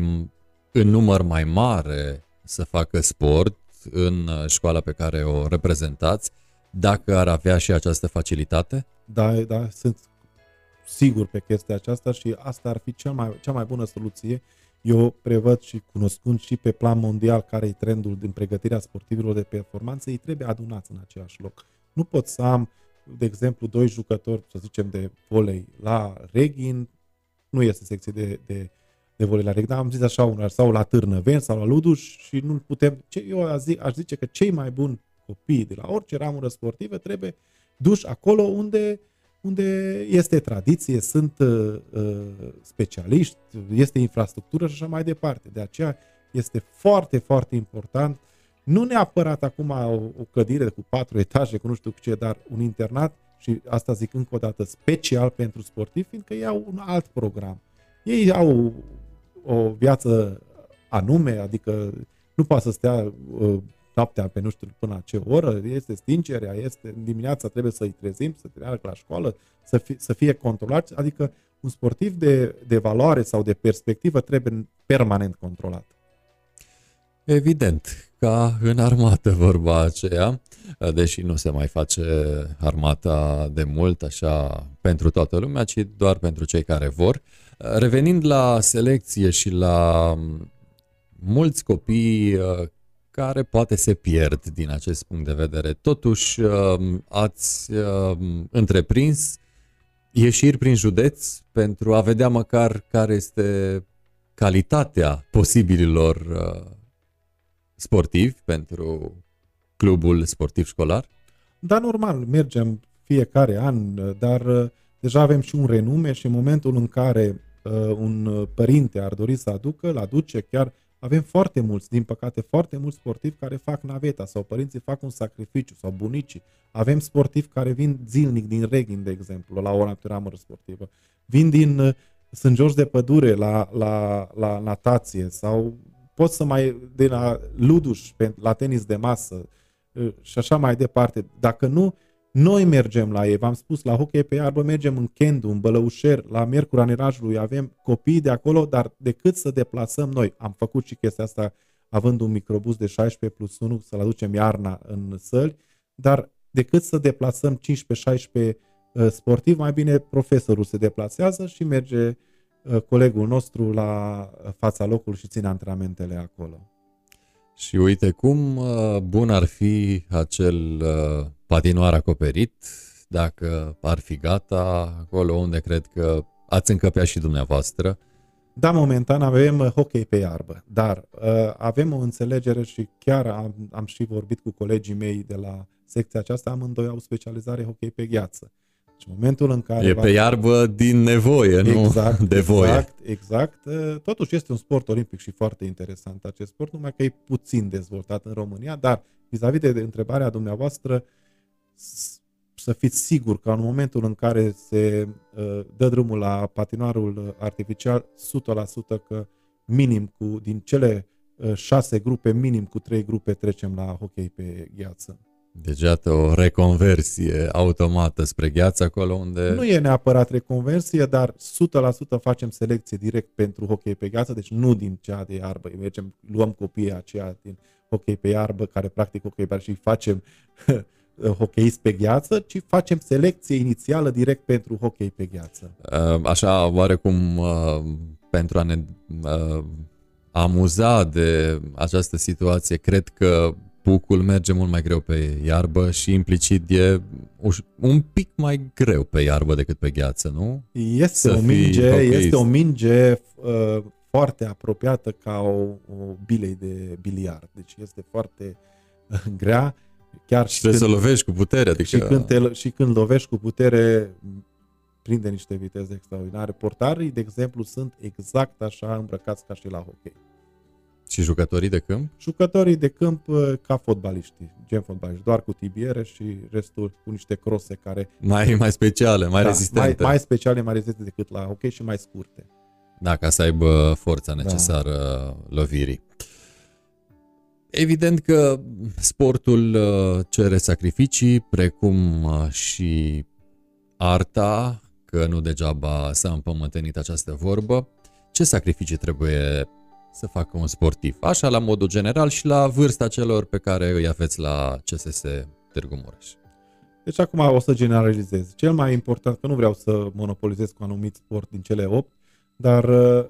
în număr mai mare să facă sport în uh, școala pe care o reprezentați, dacă ar avea și această facilitate? Da, da, sunt sigur pe chestia aceasta și asta ar fi cea mai, cea mai bună soluție eu prevăd și cunoscând și pe plan mondial care e trendul din pregătirea sportivilor de performanță, ei trebuie adunați în același loc. Nu pot să am, de exemplu, doi jucători, să zicem, de volei la Reghin, nu este secție de, de, de volei la Reghin, dar am zis așa unul, sau la Târnăveni sau la Luduș și nu putem, ce, eu aș, zi, aș zice că cei mai buni copii de la orice ramură sportivă trebuie duși acolo unde unde este tradiție, sunt uh, uh, specialiști, este infrastructură și așa mai departe. De aceea este foarte, foarte important, nu neapărat acum o, o clădire cu patru etaje, cu nu știu ce, dar un internat și asta zic încă o dată, special pentru sportivi, fiindcă ei au un alt program. Ei au o viață anume, adică nu poate să stea uh, noaptea pe nu știu până la ce oră, este stingerea, este dimineața trebuie să-i trezim, să treacă la școală, să fie, să fie controlat, adică un sportiv de, de valoare sau de perspectivă trebuie permanent controlat. Evident, ca în armată vorba aceea, deși nu se mai face armata de mult așa pentru toată lumea, ci doar pentru cei care vor. Revenind la selecție și la mulți copii care poate se pierd din acest punct de vedere. Totuși, um, ați um, întreprins ieșiri prin județ pentru a vedea măcar care este calitatea posibililor uh, sportivi pentru clubul sportiv școlar? Da, normal, mergem fiecare an, dar uh, deja avem și un renume și în momentul în care uh, un părinte ar dori să aducă, îl aduce chiar avem foarte mulți, din păcate, foarte mulți sportivi care fac naveta sau părinții fac un sacrificiu sau bunicii. Avem sportivi care vin zilnic din Reghin, de exemplu, la o antrenamără sportivă. Vin din uh, Sunt George de Pădure la, la, la natație sau pot să mai de la Luduș la tenis de masă uh, și așa mai departe. Dacă nu, noi mergem la ei, v-am spus, la hockey pe iarbă mergem în Kendu, în Bălăușer, la Miercura Nerajului, avem copii de acolo, dar decât să deplasăm noi, am făcut și chestia asta având un microbus de 16 plus 1, să-l aducem iarna în săli, dar decât să deplasăm 15-16 uh, sportivi, mai bine profesorul se deplasează și merge uh, colegul nostru la fața locului și ține antrenamentele acolo. Și uite cum uh, bun ar fi acel patinoar acoperit, dacă ar fi gata, acolo unde cred că ați încăpea și dumneavoastră. Da, momentan avem uh, hockey pe iarbă, dar uh, avem o înțelegere și chiar am, am și vorbit cu colegii mei de la secția aceasta, amândoi au specializare hockey pe gheață. Și în momentul în care... E pe iarbă din nevoie, exact, nu de voie. Exact, exact. Totuși este un sport olimpic și foarte interesant acest sport, numai că e puțin dezvoltat în România, dar vis-a-vis de întrebarea dumneavoastră, să fiți sigur că în momentul în care se uh, dă drumul la patinoarul artificial, 100% că minim cu, din cele uh, șase grupe, minim cu trei grupe trecem la hockey pe gheață. Deci, iată, o reconversie automată spre gheață acolo unde... Nu e neapărat reconversie, dar 100% facem selecție direct pentru hockey pe gheață, deci nu din cea de iarbă. Mergem, luăm copiii aceia din hockey pe iarbă, care practic hockey pe iarbă și facem hockeyist pe gheață, ci facem selecție inițială direct pentru hockey pe gheață. Uh, așa, oarecum, uh, pentru a ne uh, amuza de această situație, cred că pucul merge mult mai greu pe iarbă și implicit e un pic mai greu pe iarbă decât pe gheață, nu? Este Să o minge, este o minge uh, foarte apropiată ca o, o bilei de biliard. Deci este foarte uh, grea. Chiar și trebuie când, să lovești cu putere. Adică... Și, când te, și când lovești cu putere, prinde niște viteze extraordinare. Portarii, de exemplu, sunt exact așa îmbrăcați ca și la hockey. Și jucătorii de câmp? Jucătorii de câmp uh, ca fotbaliștii, gen fotbaliști, doar cu tibiere și restul cu niște crose care... Mai, mai speciale, mai da, rezistente. Mai, mai speciale, mai rezistente decât la hockey și mai scurte. Da, ca să aibă forța necesară da. lovirii. Evident că sportul uh, cere sacrificii, precum uh, și arta, că nu degeaba s-a împământenit această vorbă. Ce sacrificii trebuie să facă un sportiv? Așa la modul general și la vârsta celor pe care îi aveți la CSS Târgu Mureș. Deci acum o să generalizez. Cel mai important, că nu vreau să monopolizez cu anumit sport din cele 8, dar uh,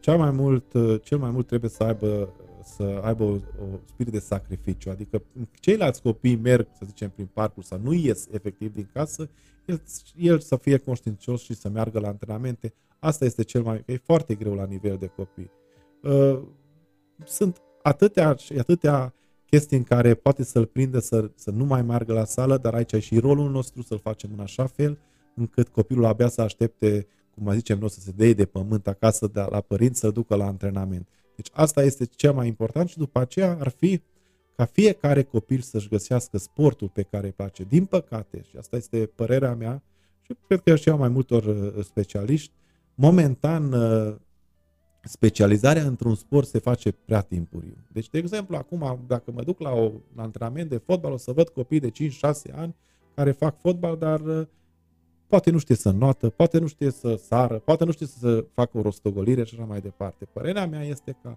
cel mai mult, cel mai mult trebuie să aibă să aibă o, o spirit de sacrificiu. Adică ceilalți copii merg, să zicem, prin parcuri sau nu ies efectiv din casă, el, el să fie conștiincios și să meargă la antrenamente. Asta este cel mai... e foarte greu la nivel de copii. Uh, sunt atâtea și atâtea chestii în care poate să-l prindă să, să nu mai meargă la sală, dar aici e și rolul nostru să-l facem în așa fel încât copilul abia să aștepte, cum mai zicem noi, să se dea de pământ acasă de la părinți să ducă la antrenament. Deci asta este cel mai important și după aceea ar fi ca fiecare copil să-și găsească sportul pe care îi place. Din păcate, și asta este părerea mea, și cred că și a mai multor uh, specialiști, momentan uh, specializarea într-un sport se face prea timpuriu. Deci, de exemplu, acum, dacă mă duc la un antrenament de fotbal, o să văd copii de 5-6 ani care fac fotbal, dar uh, poate nu știe să notă, poate nu știe să sară, poate nu știe să facă o rostogolire și așa mai departe. Părerea mea este că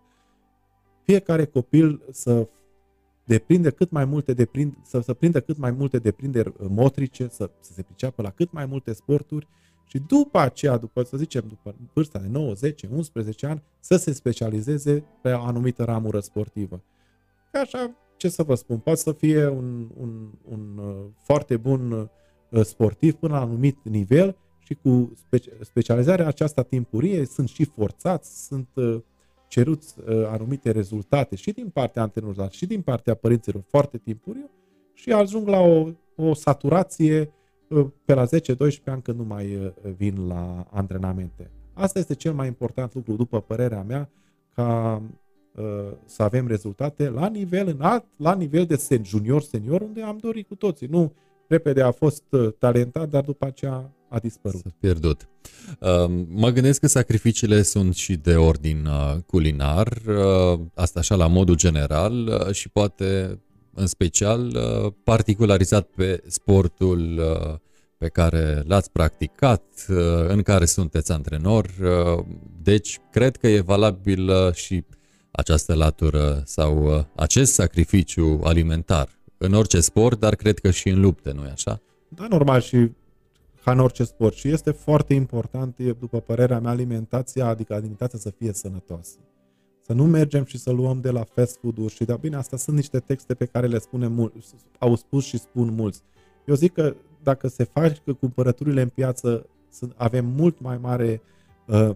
fiecare copil să deprinde cât mai multe deprind, să, să prindă cât mai multe deprinderi motrice, să, să se priceapă la cât mai multe sporturi și după aceea, după, să zicem, după vârsta de 9, 10, 11 ani, să se specializeze pe o anumită ramură sportivă. Ca așa, ce să vă spun, poate să fie un, un, un uh, foarte bun uh, Uh, sportiv până la un anumit nivel și cu specializarea aceasta timpurie sunt și forțați, sunt uh, ceruți uh, anumite rezultate și din partea antrenorilor, și din partea părinților foarte timpuriu și ajung la o, o saturație pe la 10-12 ani când nu mai vin la antrenamente. Asta este cel mai important lucru, după părerea mea, ca să avem rezultate la nivel înalt, la nivel de junior-senior, unde am dorit cu toții. Nu repede a fost uh, talentat, dar după aceea a dispărut. S-a pierdut. Um, mă gândesc că sacrificiile sunt și de ordin uh, culinar, uh, asta așa la modul general și poate în special particularizat pe sportul pe care l-ați practicat, în care sunteți antrenor. Deci, cred că e valabil și această latură sau acest sacrificiu alimentar în orice sport, dar cred că și în lupte, nu-i așa? Da, normal și ca în orice sport. Și este foarte important, după părerea mea, alimentația, adică alimentația să fie sănătoasă. Să nu mergem și să luăm de la fast food-uri și de bine, asta sunt niște texte pe care le spune mulți, au spus și spun mulți. Eu zic că dacă se fac că cumpărăturile în piață sunt, avem mult mai mare uh,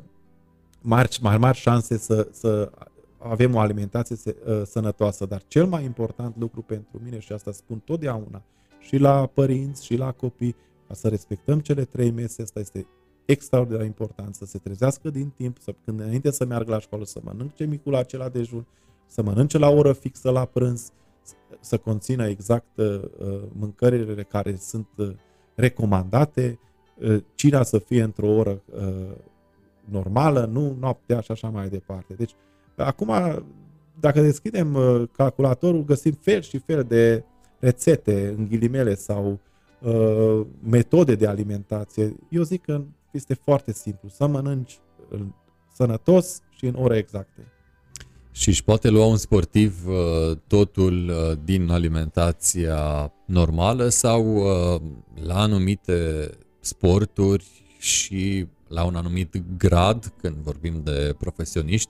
mari, mai mari șanse să, să avem o alimentație uh, sănătoasă, dar cel mai important lucru pentru mine, și asta spun totdeauna, și la părinți, și la copii, ca să respectăm cele trei mese, asta este extraordinar important, să se trezească din timp, să, când înainte să meargă la școală, să mănânce micul acela dejun, să mănânce la oră fixă la prânz, să conțină exact uh, mâncările care sunt uh, recomandate, uh, cina să fie într-o oră uh, normală, nu noaptea și așa mai departe. Deci, acum, dacă deschidem uh, calculatorul, găsim fel și fel de rețete, în ghilimele, sau uh, metode de alimentație. Eu zic că este foarte simplu, să mănânci uh, sănătos și în ore exacte. Și își poate lua un sportiv uh, totul uh, din alimentația normală sau uh, la anumite sporturi și la un anumit grad, când vorbim de profesioniști,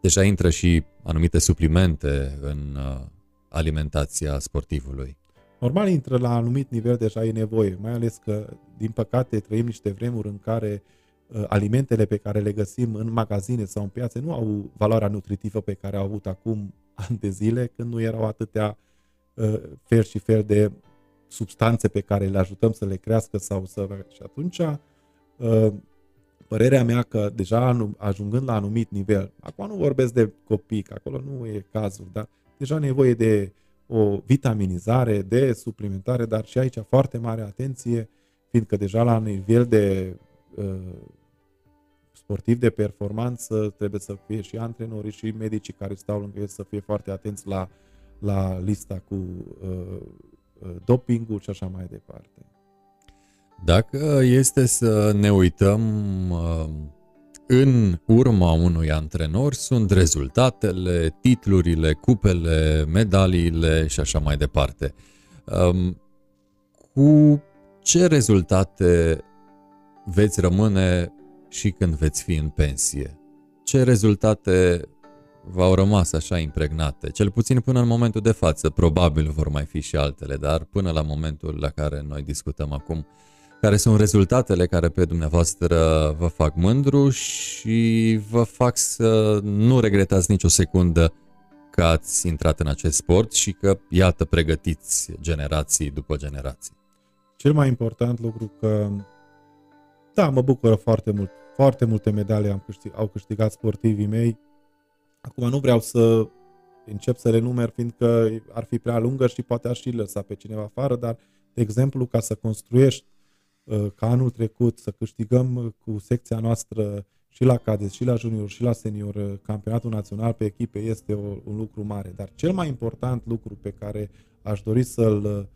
deja intră și anumite suplimente în uh, alimentația sportivului. Normal intră la anumit nivel deja e nevoie, mai ales că, din păcate, trăim niște vremuri în care uh, alimentele pe care le găsim în magazine sau în piață nu au valoarea nutritivă pe care au avut acum ani de zile, când nu erau atâtea uh, fel și fel de substanțe pe care le ajutăm să le crească sau să... Și atunci, uh, părerea mea că deja ajungând la anumit nivel, acum nu vorbesc de copii, că acolo nu e cazul, dar deja nevoie de o vitaminizare, de suplimentare, dar și aici foarte mare atenție, fiindcă deja la nivel de uh, sportiv de performanță trebuie să fie și antrenorii și medicii care stau lângă el să fie foarte atenți la, la lista cu uh, uh dopingul și așa mai departe. Dacă este să ne uităm uh, în urma unui antrenor sunt rezultatele, titlurile, cupele, medaliile și așa mai departe. Um, cu ce rezultate veți rămâne și când veți fi în pensie? Ce rezultate v-au rămas așa impregnate? Cel puțin până în momentul de față, probabil vor mai fi și altele, dar până la momentul la care noi discutăm acum, care sunt rezultatele care pe dumneavoastră vă fac mândru și vă fac să nu regretați nicio secundă că ați intrat în acest sport și că, iată, pregătiți generații după generații. Cel mai important lucru că, da, mă bucură foarte mult. Foarte multe medalii am câștig, au câștigat sportivii mei. Acum nu vreau să încep să le numer, fiindcă ar fi prea lungă și poate aș și lăsa pe cineva afară, dar, de exemplu, ca să construiești Uh, ca anul trecut să câștigăm uh, cu secția noastră și la cadet, și la junior, și la senior uh, campionatul național pe echipe este o, un lucru mare. Dar cel mai important lucru pe care aș dori să-l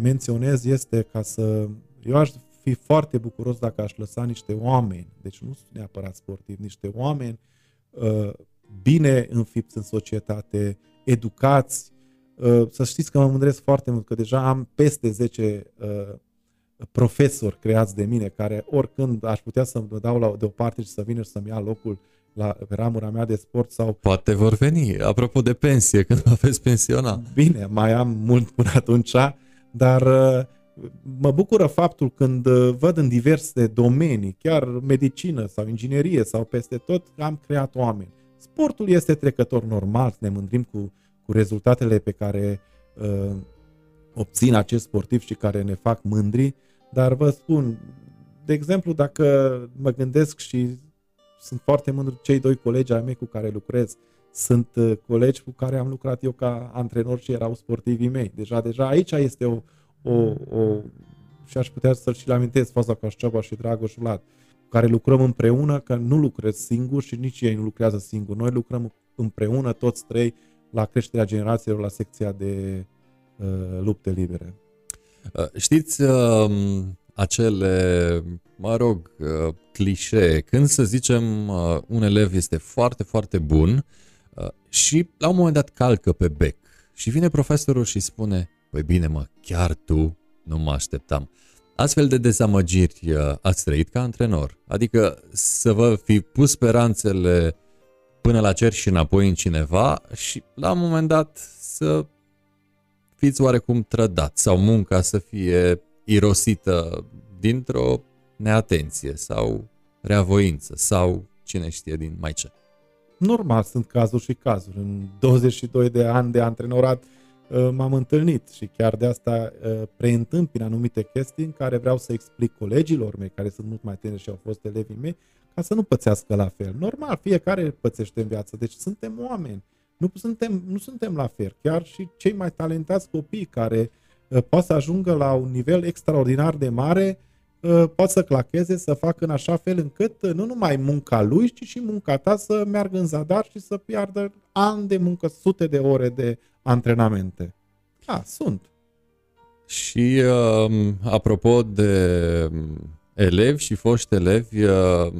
menționez este ca să... Eu aș fi foarte bucuros dacă aș lăsa niște oameni, deci nu sunt neapărat sportivi, niște oameni bine înfipți în societate, educați, să știți că mă mândresc foarte mult, că deja am peste 10 profesori creați de mine, care oricând aș putea să mă dau la deoparte și să vină și să-mi ia locul la pe ramura mea de sport sau... Poate vor veni, apropo de pensie, când vă veți pensiona. Bine, mai am mult până atunci, dar uh, mă bucură faptul când uh, văd în diverse domenii, chiar medicină sau inginerie sau peste tot, am creat oameni. Sportul este trecător normal, ne mândrim cu, cu rezultatele pe care uh, obțin acest sportiv și care ne fac mândri, dar vă spun, de exemplu, dacă mă gândesc și sunt foarte mândru cei doi colegi ai mei cu care lucrez, sunt uh, colegi cu care am lucrat eu ca antrenor și erau sportivii mei. Deja, deja aici este o, o, o și aș putea să-l și-l amintesc faza ca Șceaba și Dragoș Vlad, cu care lucrăm împreună, că nu lucrez singur și nici ei nu lucrează singur. Noi lucrăm împreună, toți trei, la creșterea generațiilor, la secția de uh, lupte libere. Uh, știți um, acele, mă rog, uh, clișee, când să zicem uh, un elev este foarte, foarte bun și la un moment dat calcă pe bec și vine profesorul și spune, păi bine mă, chiar tu nu mă așteptam. Astfel de dezamăgiri ați trăit ca antrenor, adică să vă fi pus speranțele până la cer și înapoi în cineva și la un moment dat să fiți oarecum trădat sau munca să fie irosită dintr-o neatenție sau reavoință sau cine știe din mai ce. Normal, sunt cazuri și cazuri. În 22 de ani de antrenorat uh, m-am întâlnit și chiar de asta uh, preîntâmpin anumite chestii în care vreau să explic colegilor mei, care sunt mult mai tineri și au fost elevii mei, ca să nu pățească la fel. Normal, fiecare pățește în viață, deci suntem oameni. Nu suntem, nu suntem la fel. Chiar și cei mai talentați copii care uh, pot să ajungă la un nivel extraordinar de mare, uh, pot să clacheze, să facă în așa fel încât uh, nu numai munca lui, ci și munca ta să meargă în zadar și să piardă ani de muncă, sute de ore de antrenamente. Da, sunt. Și uh, apropo de elevi și foști elevi, uh,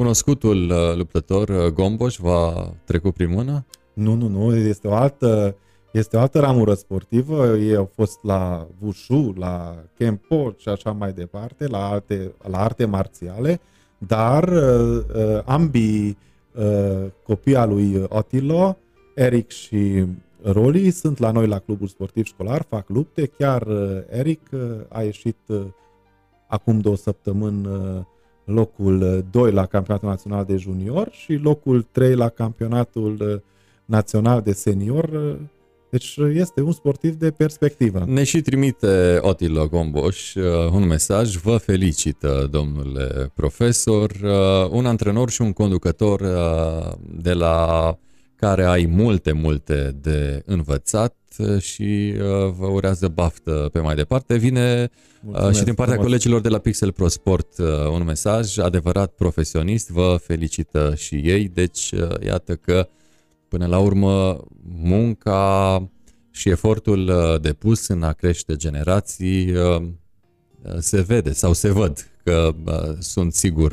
cunoscutul uh, luptător uh, Gomboș va trecut prin mână? Nu, nu, nu, este o altă, este o altă ramură sportivă. Ei au fost la Wushu, la Kempo și așa mai departe, la, alte, la arte marțiale, dar uh, ambii uh, copii al lui Otilo, Eric și Roli, sunt la noi la clubul sportiv școlar, fac lupte. Chiar uh, Eric uh, a ieșit uh, acum două săptămâni uh, locul 2 uh, la campionatul național de junior și locul 3 la campionatul uh, național de senior. Deci este un sportiv de perspectivă. Ne și trimite Otilo Gomboș un mesaj. Vă felicită, domnule profesor, un antrenor și un conducător de la care ai multe, multe de învățat și uh, vă urează baftă pe mai departe. Vine uh, Mulțumesc, și din partea frumos. colegilor de la Pixel Pro Sport uh, un mesaj adevărat profesionist, vă felicită și ei, deci iată că până la urmă munca și efortul depus în a crește generații se vede sau se văd că sunt sigur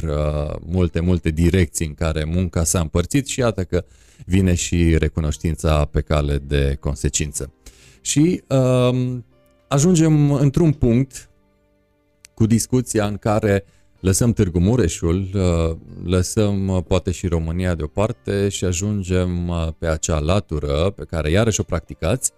multe, multe direcții în care munca s-a împărțit și iată că vine și recunoștința pe cale de consecință. Și um, ajungem într-un punct cu discuția în care lăsăm Târgu Mureșul, uh, lăsăm uh, poate și România deoparte și ajungem uh, pe acea latură pe care iarăși o practicați,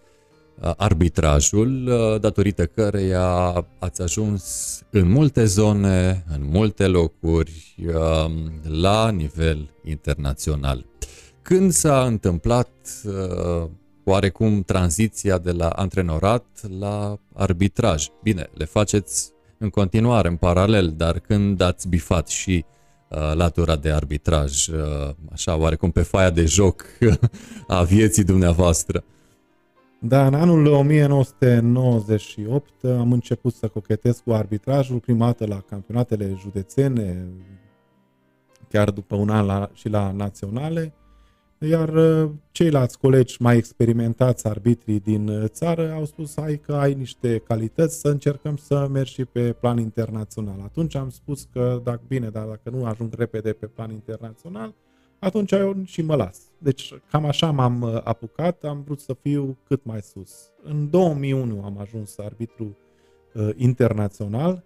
arbitrajul, datorită căreia ați ajuns în multe zone, în multe locuri, um, la nivel internațional. Când s-a întâmplat uh, oarecum tranziția de la antrenorat la arbitraj? Bine, le faceți în continuare, în paralel, dar când ați bifat și uh, latura de arbitraj, uh, așa oarecum pe faia de joc a vieții dumneavoastră? Da, în anul 1998 am început să cochetez cu arbitrajul, prima dată la campionatele județene, chiar după un an la, și la naționale. Iar uh, ceilalți colegi mai experimentați, arbitrii din uh, țară, au spus hai că ai niște calități să încercăm să mergi și pe plan internațional. Atunci am spus că dacă bine, dar dacă nu ajung repede pe plan internațional, atunci eu și mă las. Deci cam așa m-am uh, apucat, am vrut să fiu cât mai sus. În 2001 am ajuns arbitru uh, internațional,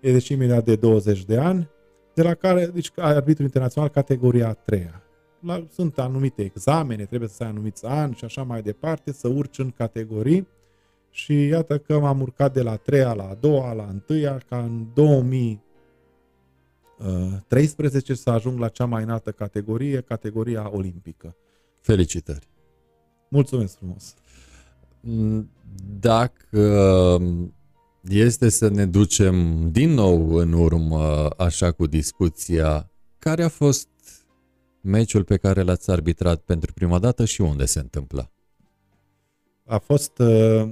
e deci imediat de 20 de ani, de la care, deci arbitru internațional categoria a treia. La, sunt anumite examene, trebuie să ai anumiți ani și așa mai departe, să urci în categorii și iată că m-am urcat de la a treia la a doua, la a întâia, ca în 2000 13 să ajung la cea mai înaltă categorie, categoria olimpică. Felicitări! Mulțumesc frumos! Mm, dacă mm, este să ne ducem din nou în urmă, așa cu discuția, care a fost meciul pe care l-ați arbitrat pentru prima dată și unde se întâmpla? A fost uh,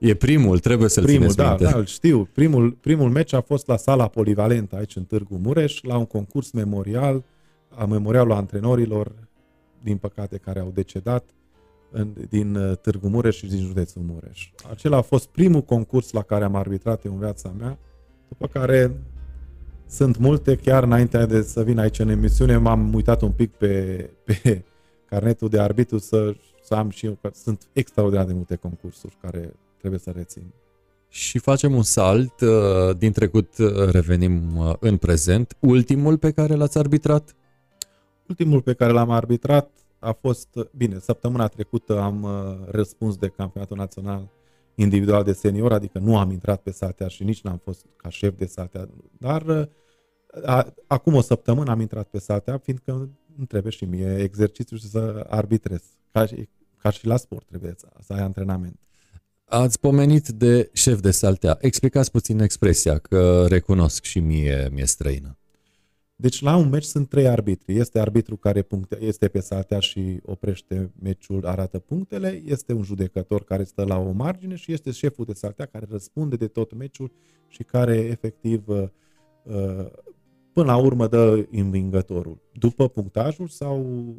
e primul, trebuie să-l primul, țineți da, minte. Da, știu. Primul, primul meci a fost la sala polivalentă aici în Târgu Mureș, la un concurs memorial, a memorialul antrenorilor, din păcate, care au decedat în, din uh, Târgu Mureș și din județul Mureș. Acela a fost primul concurs la care am arbitrat în viața mea, după care sunt multe, chiar înainte de să vin aici în emisiune, m-am uitat un pic pe, pe carnetul de arbitru să, să am și eu, că sunt extraordinar de multe concursuri care trebuie să rețin. Și facem un salt, uh, din trecut uh, revenim uh, în prezent. Ultimul pe care l-ați arbitrat? Ultimul pe care l-am arbitrat a fost, bine, săptămâna trecută am răspuns de campionatul național individual de senior, adică nu am intrat pe satea și nici n-am fost ca șef de satea, dar a, acum o săptămână am intrat pe satea, fiindcă îmi trebuie și mie exercițiu și să arbitrez. Ca și, ca și la sport trebuie să, să ai antrenament. Ați pomenit de șef de saltea. Explicați puțin expresia, că recunosc și mie mi-e străină. Deci la un meci sunt trei arbitri. Este arbitru care puncte, este pe saltea și oprește meciul, arată punctele, este un judecător care stă la o margine și este șeful de saltea care răspunde de tot meciul și care efectiv uh, uh, până la urmă dă învingătorul. După punctajul sau uh,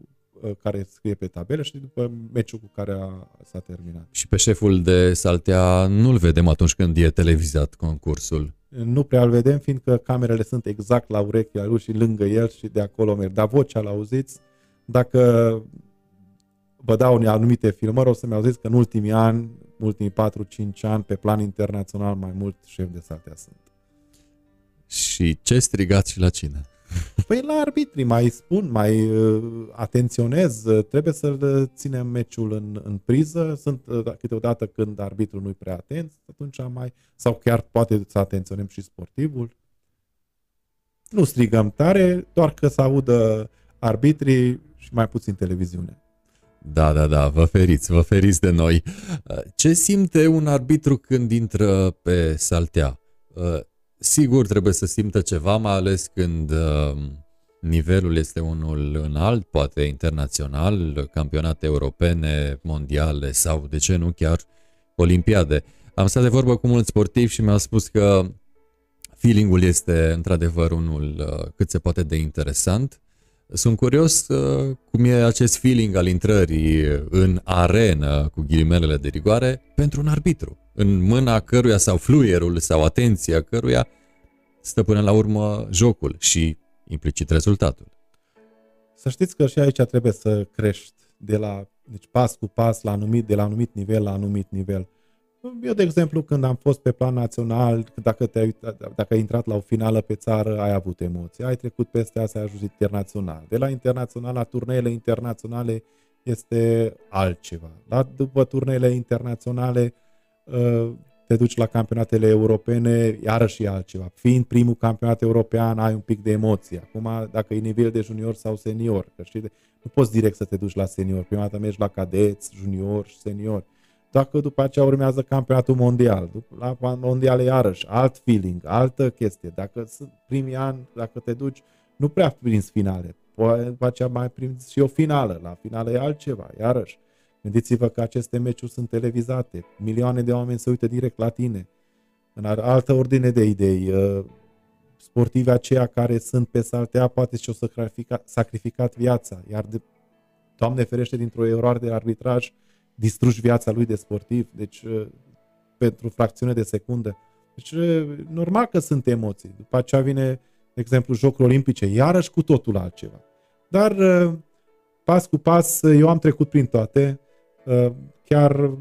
care scrie pe tabelă și după meciul cu care a, s-a terminat. Și pe șeful de saltea nu-l vedem atunci când e televizat concursul nu prea îl vedem, fiindcă camerele sunt exact la urechea lui și lângă el și de acolo merg. Dar vocea l-auziți, dacă vă dau anumite filmări, o să-mi auziți că în ultimii ani, ultimii 4-5 ani, pe plan internațional, mai mult șef de saltea sunt. Și ce strigați și la cine? Păi la arbitri mai spun, mai uh, atenționez, uh, trebuie să ținem meciul în, în priză, sunt uh, câteodată când arbitrul nu-i prea atent, atunci mai, sau chiar poate să atenționăm și sportivul. Nu strigăm tare, doar că să audă arbitrii și mai puțin televiziune. Da, da, da, vă feriți, vă feriți de noi. Ce simte un arbitru când intră pe saltea? Sigur trebuie să simtă ceva, mai ales când uh, nivelul este unul înalt, poate internațional, campionate europene, mondiale sau, de ce nu, chiar olimpiade. Am stat de vorbă cu mulți sportivi și mi-au spus că feelingul este într-adevăr unul uh, cât se poate de interesant. Sunt curios uh, cum e acest feeling al intrării în arenă, cu ghilimelele de rigoare, pentru un arbitru în mâna căruia sau fluierul sau atenția căruia stă până la urmă jocul și implicit rezultatul. Să știți că și aici trebuie să crești de la, deci pas cu pas, la anumit, de la anumit nivel la anumit nivel. Eu, de exemplu, când am fost pe plan național, dacă, te uitat, dacă ai intrat la o finală pe țară, ai avut emoții. Ai trecut peste asta, ai ajuns internațional. De la internațional la turneele internaționale este altceva. La, după turneele internaționale, Uh, te duci la campionatele europene, iarăși e altceva. Fiind primul campionat european, ai un pic de emoție. Acum, dacă e nivel de junior sau senior, că știi, nu poți direct să te duci la senior. Prima dată mergi la cadeți, junior și senior. Dacă după aceea urmează campionatul mondial, la mondial iarăși, alt feeling, altă chestie. Dacă sunt primii ani, dacă te duci, nu prea prinzi finale. Poate după aceea mai prinzi și o finală. La finală e altceva, iarăși. Gândiți-vă că aceste meciuri sunt televizate, milioane de oameni se uită direct la tine. În altă ordine de idei, uh, sportivi aceia care sunt pe saltea poate și-au sacrificat, sacrificat viața, iar de, Doamne ferește dintr-o eroare de arbitraj distrugi viața lui de sportiv, deci uh, pentru fracțiune de secundă. Deci uh, normal că sunt emoții. După aceea vine, de exemplu, Jocul Olimpice, iarăși cu totul altceva. Dar pas cu pas, eu am trecut prin toate, Uh, chiar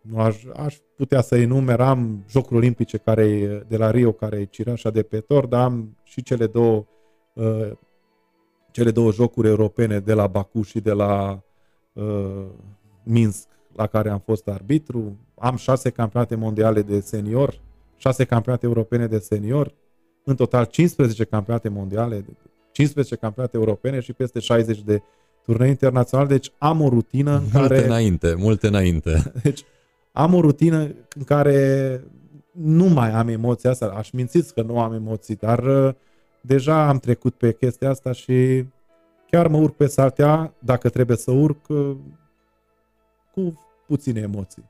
nu aș, aș putea să enumer, am Jocuri Olimpice care de la Rio, care e cireașa de pe tor, dar am și cele două, uh, cele două jocuri europene de la Baku și de la uh, Minsk, la care am fost arbitru. Am șase campionate mondiale de senior, șase campionate europene de senior, în total 15 campionate mondiale, 15 campionate europene și peste 60 de turnee internațional, deci am o rutină în multe care... înainte, multe înainte. Deci am o rutină în care nu mai am emoția asta. Aș mințiți că nu am emoții, dar uh, deja am trecut pe chestia asta și chiar mă urc pe saltea, dacă trebuie să urc, uh, cu puține emoții.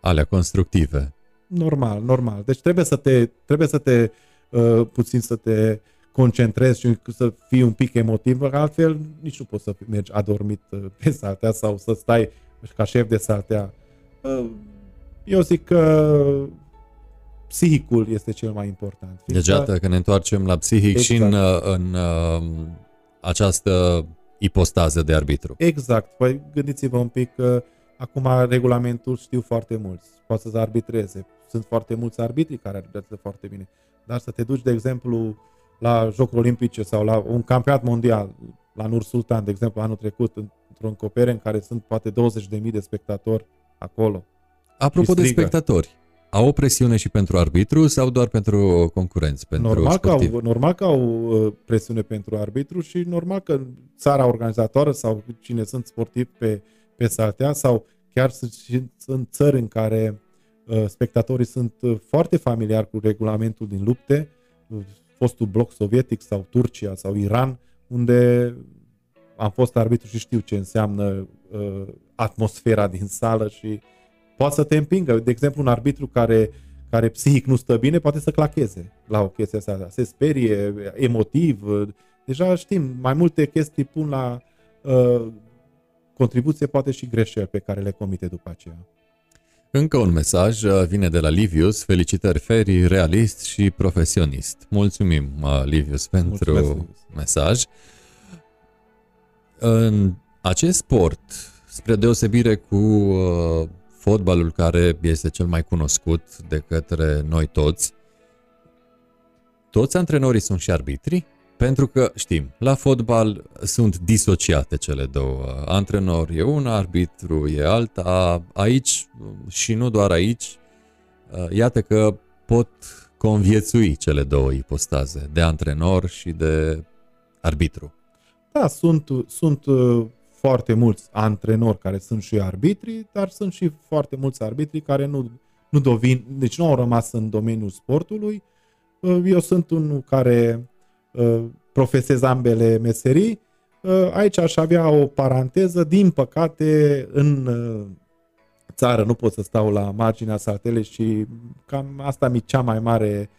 Alea constructive. Normal, normal. Deci trebuie să te, trebuie să te uh, puțin să te uh, concentrezi și să fii un pic emotiv, că altfel nici nu poți să mergi adormit uh, pe saltea sau să stai ca șef de saltea. Uh, eu zic că psihicul este cel mai important. Deci, iată că ne întoarcem la psihic exact. și în, uh, în în această ipostază de arbitru. Exact. Păi gândiți-vă un pic că acum regulamentul știu foarte mulți. Poate să arbitreze. Sunt foarte mulți arbitri care arbitrează foarte bine. Dar să te duci, de exemplu, la Jocuri Olimpice sau la un campionat mondial, la Nur Sultan, de exemplu, anul trecut, într-o încopere în care sunt poate 20.000 de spectatori acolo. Apropo de spectatori, au o presiune și pentru arbitru sau doar pentru concurenți, pentru normal că, au, normal că au uh, presiune pentru arbitru și normal că țara organizatoare sau cine sunt sportivi pe pe saltea sau chiar sunt țări în care uh, spectatorii sunt uh, foarte familiari cu regulamentul din lupte, fostul bloc sovietic sau Turcia sau Iran, unde am fost arbitru și știu ce înseamnă uh, atmosfera din sală și poate să te împingă. De exemplu, un arbitru care, care psihic nu stă bine poate să clacheze la o chestie asta. Se sperie, emotiv. Deja știm, mai multe chestii pun la uh, contribuție, poate și greșeli pe care le comite după aceea. Încă un mesaj uh, vine de la Livius. Felicitări, Feri, realist și profesionist. Mulțumim, uh, Livius, pentru Mulțumesc, mesaj. În acest sport, spre deosebire cu uh, fotbalul care este cel mai cunoscut de către noi toți, toți antrenorii sunt și arbitri? Pentru că știm, la fotbal sunt disociate cele două. Antrenor e un, arbitru e alta. Aici și nu doar aici, iată că pot conviețui cele două ipostaze, de antrenor și de arbitru. Da, sunt, sunt uh, foarte mulți antrenori care sunt și arbitri, dar sunt și foarte mulți arbitri care nu, nu dovin, deci nu au rămas în domeniul sportului. Uh, eu sunt unul care uh, profesez ambele meserii. Aici aș avea o paranteză. Din păcate, în țară nu pot să stau la marginea saltelei și cam asta mi cea mai mare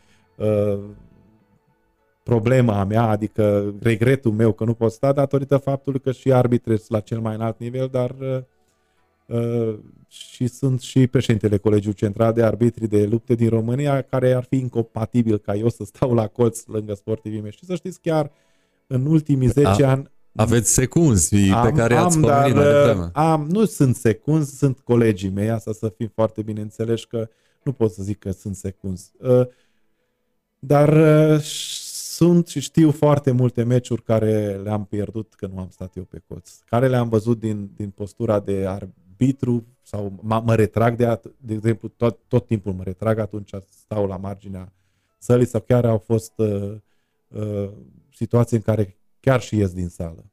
problema mea, adică regretul meu că nu pot sta datorită faptului că și arbitrez la cel mai înalt nivel, dar uh, uh, și sunt și președintele Colegiului Central de Arbitri de Lupte din România, care ar fi incompatibil ca eu să stau la colț lângă sportivii mei. Și să știți, chiar în ultimii 10 A, ani... Aveți secunzi am, pe care am, ați dar, uh, am, Nu sunt secunzi, sunt colegii mei, asta să fim foarte bine înțeleși că nu pot să zic că sunt secunzi. Uh, dar uh, sunt și știu foarte multe meciuri care le-am pierdut că nu am stat eu pe coț, care le-am văzut din, din postura de arbitru sau mă, mă retrag de, de exemplu, tot, tot timpul mă retrag atunci stau la marginea sălii sau chiar au fost uh, uh, situații în care chiar și ies din sală.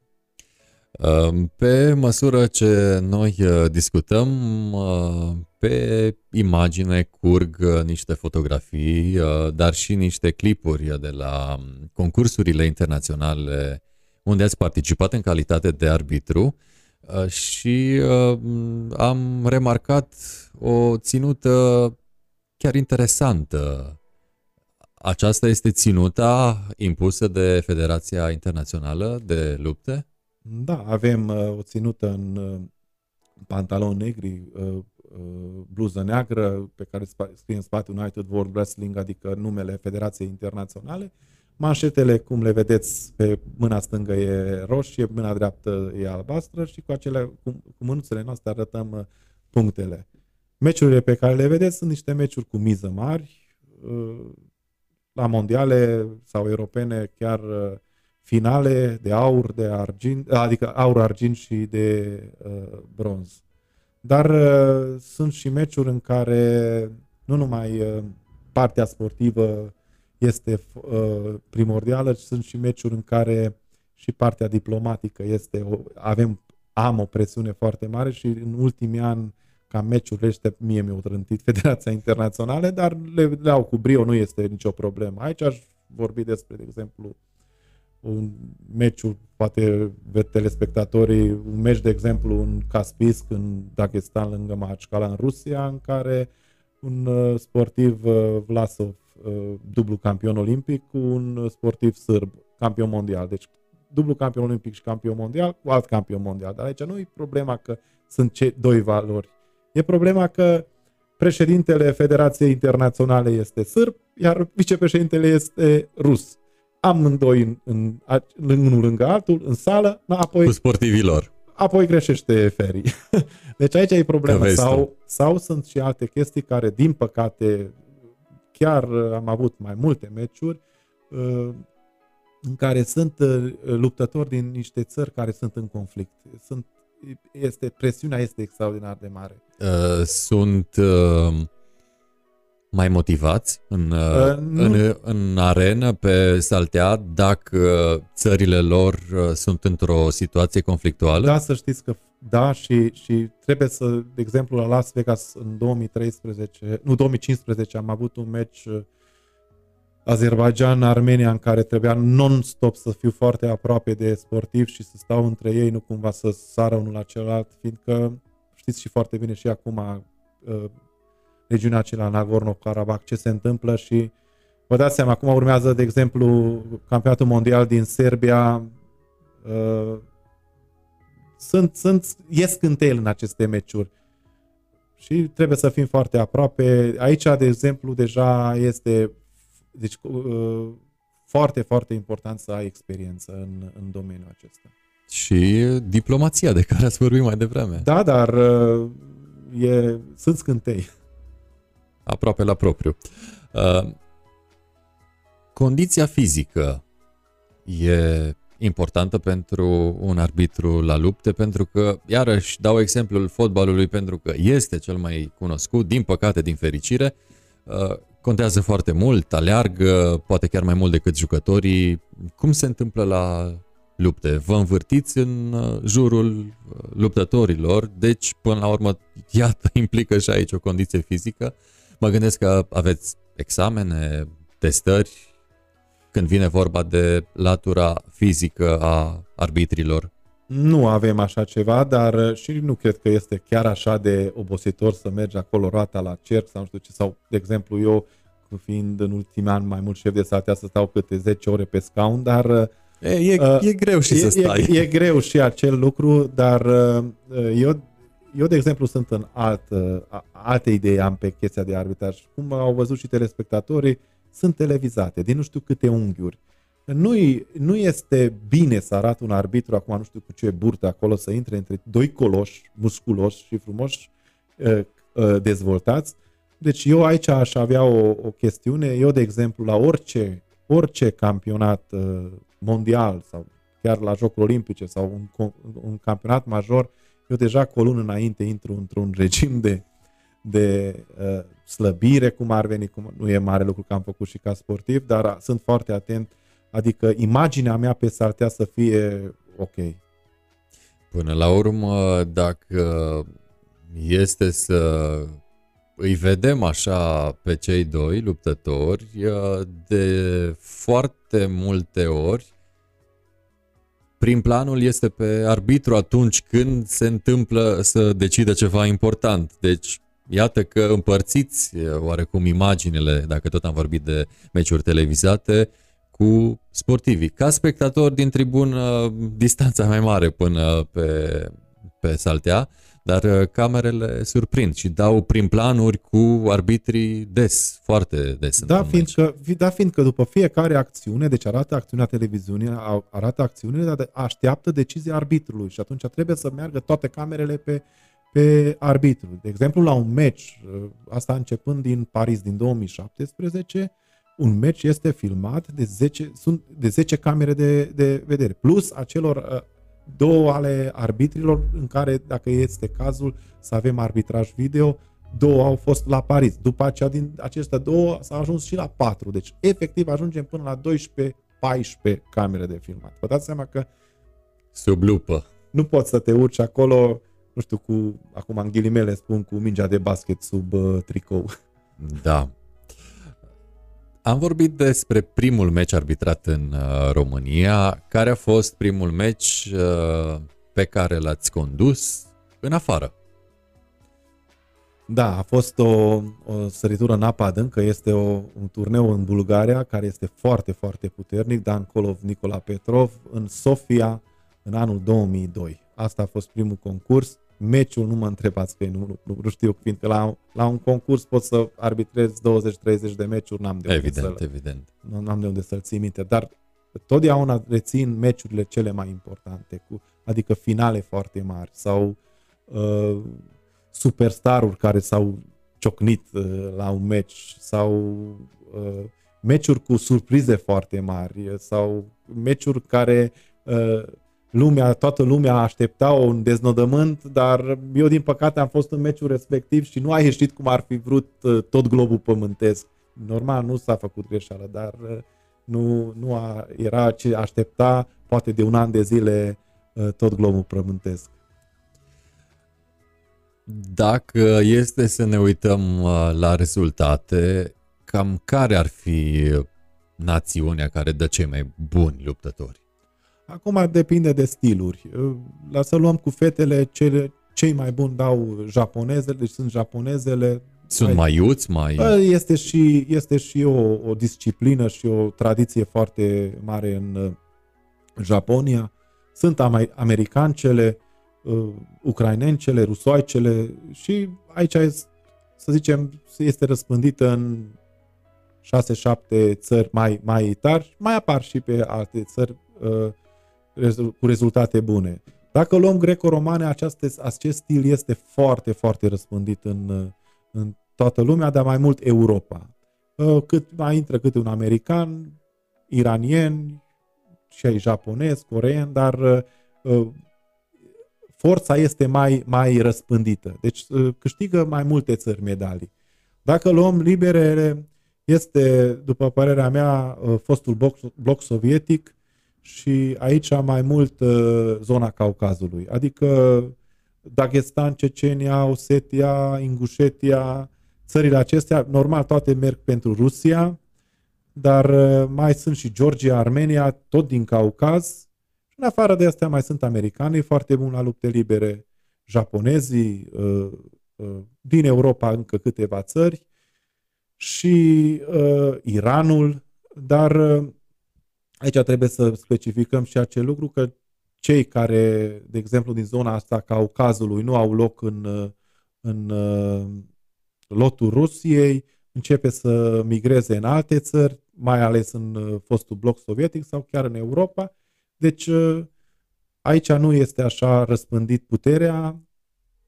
Pe măsură ce noi uh, discutăm, uh, pe imagine curg uh, niște fotografii, dar și niște clipuri de la um, concursurile internaționale unde ați participat în calitate de arbitru și am remarcat o ținută chiar interesantă. Aceasta este ținuta impusă de Federația Internațională de Lupte? Da, avem uh, o ținută în uh, pantaloni negri, uh, uh, bluză neagră, pe care scrie în spate United World Wrestling, adică numele Federației Internaționale. Manșetele, cum le vedeți, pe mâna stângă e roșie, mâna dreaptă e albastră și cu, acele, cu, cu mânuțele noastre arătăm uh, punctele. Meciurile pe care le vedeți sunt niște meciuri cu miză mari, uh, la mondiale sau europene chiar uh, finale de aur, de argint, adică aur, argint și de uh, bronz. Dar uh, sunt și meciuri în care nu numai uh, partea sportivă este uh, primordială, ci sunt și meciuri în care și partea diplomatică este, o, avem, am o presiune foarte mare și în ultimii ani ca meciurile ăștia mie mi-au trântit Federația Internațională, dar le, le au cu brio, nu este nicio problemă. Aici aș vorbi despre, de exemplu, un meciul, poate ved telespectatorii, un meci, de exemplu, în Caspisk, în Dagestan, lângă Mahachkala, în Rusia, în care un uh, sportiv uh, Vlasov, uh, dublu campion olimpic, cu un sportiv sârb, campion mondial. Deci dublu campion olimpic și campion mondial cu alt campion mondial. Dar aici nu e problema că sunt cei doi valori. E problema că președintele Federației Internaționale este sârb, iar vicepreședintele este rus amândoi în, în, în, unul lângă altul, în sală, apoi... Cu sportivilor. Apoi greșește ferii. deci aici e problema. Sau, sau sunt și alte chestii care, din păcate, chiar am avut mai multe meciuri uh, în care sunt uh, luptători din niște țări care sunt în conflict. Sunt, este, presiunea este extraordinar de mare. Uh, sunt uh, mai motivați în, uh, în, în arenă, pe saltea, dacă țările lor uh, sunt într-o situație conflictuală? Da, să știți că Da, și, și trebuie să, de exemplu, la Las Vegas în 2013, nu 2015 am avut un meci uh, Azerbaijan-Armenia în care trebuia non-stop să fiu foarte aproape de sportiv și să stau între ei, nu cumva să sară unul la celălalt, fiindcă știți și foarte bine și acum uh, regiunea aceea Nagorno-Karabakh ce se întâmplă și vă dați seama, acum urmează, de exemplu, campionatul mondial din Serbia, uh, sunt, sunt, ies cânteil în aceste meciuri și trebuie să fim foarte aproape. Aici, de exemplu, deja este deci, uh, foarte, foarte important să ai experiență în, în domeniul acesta. Și diplomația de care ați vorbit mai devreme. Da, dar uh, e, sunt scântei. Aproape la propriu. Uh, condiția fizică e importantă pentru un arbitru la lupte, pentru că, iarăși, dau exemplul fotbalului pentru că este cel mai cunoscut, din păcate, din fericire, uh, contează foarte mult, aleargă, poate chiar mai mult decât jucătorii. Cum se întâmplă la lupte? Vă învârtiți în uh, jurul uh, luptătorilor, deci, până la urmă, iată, implică și aici o condiție fizică. Mă gândesc că aveți examene, testări, când vine vorba de latura fizică a arbitrilor? Nu avem așa ceva, dar uh, și nu cred că este chiar așa de obositor să mergi acolo roata la cerc sau nu știu ce, sau, de exemplu, eu, fiind în ultimii ani mai mult șef de satea, să stau câte 10 ore pe scaun, dar uh, E, e, uh, e greu și e, să stai. E, e greu și acel lucru, dar uh, eu, eu, de exemplu, sunt în alt, alte idei am pe chestia de arbitraj. Cum au văzut și telespectatorii, sunt televizate din nu știu câte unghiuri. Nu, nu este bine să arată un arbitru, acum nu știu cu ce burtă acolo, să intre între doi coloși musculoși și frumoși uh, uh, dezvoltați. Deci eu aici aș avea o, o chestiune, eu de exemplu la orice, orice campionat uh, mondial sau chiar la Jocuri Olimpice sau un, un campionat major, eu deja cu o lună înainte intru într-un regim de de uh, slăbire, cum ar veni, cum nu e mare lucru că am făcut și ca sportiv, dar sunt foarte atent, adică imaginea mea pe saltea să fie ok. Până la urmă, dacă este să îi vedem așa pe cei doi luptători, uh, de foarte multe ori prin planul este pe arbitru atunci când se întâmplă să decide ceva important. Deci iată că împărțiți oarecum imaginile, dacă tot am vorbit de meciuri televizate, cu sportivii. Ca spectator din tribun, distanța mai mare până pe, pe saltea, dar camerele surprind și dau prin planuri cu arbitrii des, foarte des. Da, fiindcă, da, fiindcă după fiecare acțiune, deci arată acțiunea televiziunii, arată acțiunile, dar așteaptă decizia arbitrului și atunci trebuie să meargă toate camerele pe pe arbitru. De exemplu, la un meci, asta începând din Paris din 2017, un meci este filmat de 10, sunt de 10 camere de, de vedere, plus acelor uh, două ale arbitrilor în care, dacă este cazul, să avem arbitraj video, două au fost la Paris. După aceea, din acestea două, s-a ajuns și la patru. Deci, efectiv, ajungem până la 12-14 camere de filmat. Vă dați seama că Sub lupă. Nu poți să te urci acolo nu știu, cu, acum în ghilimele spun, cu mingea de basket sub uh, tricou. Da. Am vorbit despre primul meci arbitrat în uh, România. Care a fost primul meci uh, pe care l-ați condus în afară? Da, a fost o, o săritură în apa adâncă, este o, un turneu în Bulgaria care este foarte, foarte puternic, Dan Kolov, Nicola Petrov, în Sofia, în anul 2002. Asta a fost primul concurs meciul nu mă întrebați că nu, nu, nu știu, fiindcă la, la un concurs pot să arbitrez 20-30 de meciuri, n-am de unde evident, să evident. Nu, n-am de unde să-l ții minte, dar totdeauna rețin meciurile cele mai importante, cu, adică finale foarte mari sau uh, superstaruri care s-au ciocnit uh, la un meci sau uh, meciuri cu surprize foarte mari sau meciuri care uh, lumea, toată lumea aștepta un deznodământ, dar eu din păcate am fost în meciul respectiv și nu a ieșit cum ar fi vrut uh, tot globul pământesc. Normal nu s-a făcut greșeală, dar uh, nu, nu a, era ce aștepta poate de un an de zile uh, tot globul pământesc. Dacă este să ne uităm uh, la rezultate, cam care ar fi națiunea care dă cei mai buni luptători? Acum depinde de stiluri. La să luăm cu fetele, cele, cei mai buni dau japonezele, deci sunt japonezele. Sunt mai iuți, mai... Este și, este și o, o disciplină și o tradiție foarte mare în uh, Japonia. Sunt americancele, uh, ucrainencele, rusoaicele și aici, să zicem, este răspândită în 6-7 țări mai, mai tari, mai apar și pe alte țări uh, cu rezultate bune. Dacă luăm greco-romane, acest, acest stil este foarte, foarte răspândit în, uh, în toată lumea, dar mai mult Europa. Uh, cât mai intră câte un american, iranieni, și ai japonezi, coreeni, dar uh, uh, forța este mai, mai răspândită. Deci uh, câștigă mai multe țări medalii. Dacă luăm liberele, este, după părerea mea, uh, fostul bloc, bloc sovietic și aici mai mult uh, zona Caucazului, adică Dagestan, Cecenia, Osetia, Ingușetia, țările acestea, normal toate merg pentru Rusia, dar uh, mai sunt și Georgia, Armenia, tot din Caucaz. Și în afară de astea mai sunt americanii foarte buni la lupte libere, japonezii, din Europa încă câteva țări, și uh, Iranul, dar uh, aici trebuie să specificăm și acel lucru că cei care, de exemplu, din zona asta Caucazului nu au loc în, uh, în uh, lotul Rusiei, începe să migreze în alte țări, mai ales în uh, fostul bloc sovietic sau chiar în Europa. Deci uh, aici nu este așa răspândit puterea,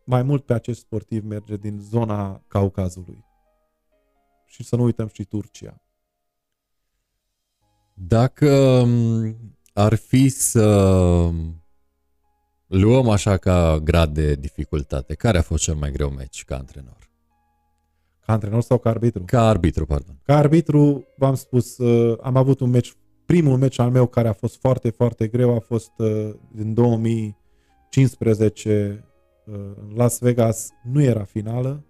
mai mult pe acest sportiv merge din zona Caucazului și să nu uităm și Turcia. Dacă um, ar fi să luăm așa ca grad de dificultate, care a fost cel mai greu meci ca antrenor? Ca antrenor sau ca arbitru? Ca arbitru, pardon. Ca arbitru, v-am spus, uh, am avut un meci, primul meci al meu care a fost foarte, foarte greu a fost uh, din 2015 uh, în Las Vegas, nu era finală,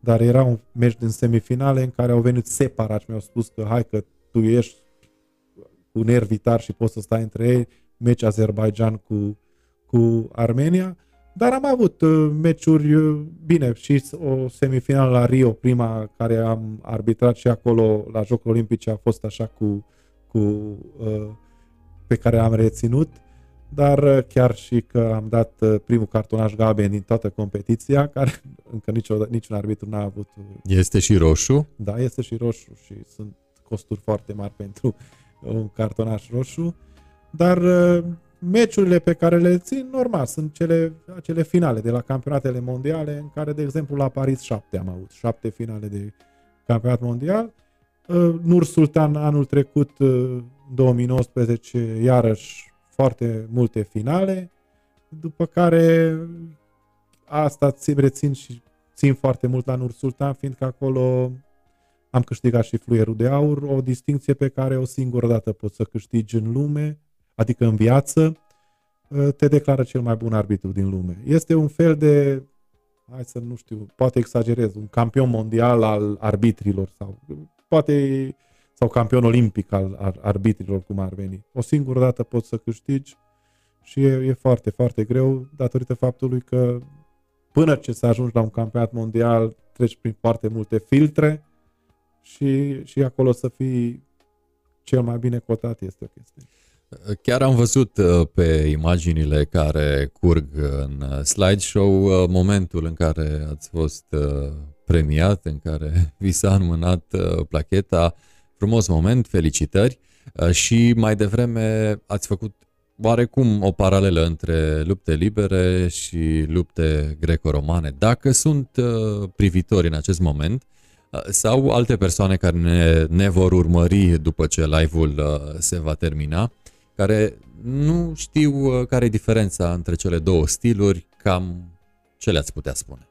dar era un meci din semifinale în care au venit separat și mi-au spus că hai că tu ești cu nervi tari și poți să stai între ei, meci Azerbaijan cu, cu Armenia, dar am avut uh, meciuri uh, bine și o semifinală la Rio, prima care am arbitrat și acolo la Jocul Olimpice a fost așa cu, cu uh, pe care am reținut dar uh, chiar și că am dat uh, primul cartonaș galben din toată competiția, care încă niciodată, niciun arbitru n-a avut. Uh, este și roșu? Da, este și roșu și sunt costuri foarte mari pentru un cartonaș roșu, dar meciurile pe care le țin, normal, sunt cele, acele finale de la campionatele mondiale, în care, de exemplu, la Paris 7 am avut, șapte finale de campionat mondial. Nur Sultan anul trecut, 2019, iarăși foarte multe finale, după care asta ți rețin și țin foarte mult la Nur Sultan, fiindcă acolo am câștigat și fluierul de aur, o distinție pe care o singură dată poți să câștigi în lume, adică în viață, te declară cel mai bun arbitru din lume. Este un fel de, hai să nu știu, poate exagerez, un campion mondial al arbitrilor sau poate sau campion olimpic al arbitrilor, cum ar veni. O singură dată poți să câștigi și e, e foarte, foarte greu datorită faptului că până ce să ajungi la un campionat mondial treci prin foarte multe filtre și, și acolo să fii cel mai bine cotat este o chestie. Chiar am văzut uh, pe imaginile care curg în uh, slideshow uh, momentul în care ați fost premiat, în care vi s-a înmânat placheta Frumos moment, felicitări uh, și mai devreme ați făcut oarecum o paralelă între lupte libere și lupte greco-romane. Dacă sunt uh, privitori în acest moment uh, sau alte persoane care ne, ne vor urmări după ce live-ul se va termina, care nu știu care e diferența între cele două stiluri, cam ce le-ați putea spune?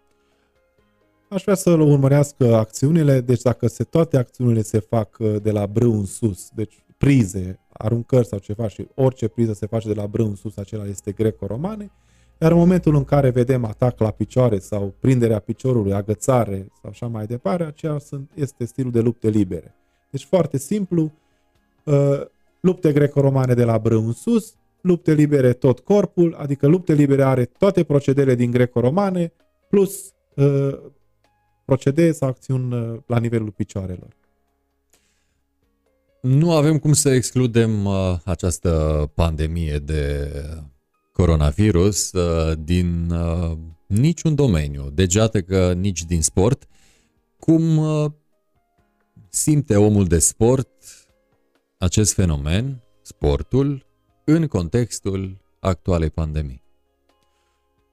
aș vrea să urmărească acțiunile, deci dacă se, toate acțiunile se fac uh, de la brâu în sus, deci prize, aruncări sau ceva și orice priză se face de la brâu în sus, acela este greco-romane, Iar în momentul în care vedem atac la picioare sau prinderea piciorului, agățare sau așa mai departe, aceea sunt, este stilul de lupte libere. Deci foarte simplu, uh, lupte greco-romane de la brâu în sus, lupte libere tot corpul, adică lupte libere are toate procedele din greco-romane, plus uh, procedee sau acțiuni uh, la nivelul picioarelor. Nu avem cum să excludem uh, această pandemie de coronavirus uh, din uh, niciun domeniu, degeată că nici din sport. Cum uh, simte omul de sport acest fenomen, sportul, în contextul actualei pandemii?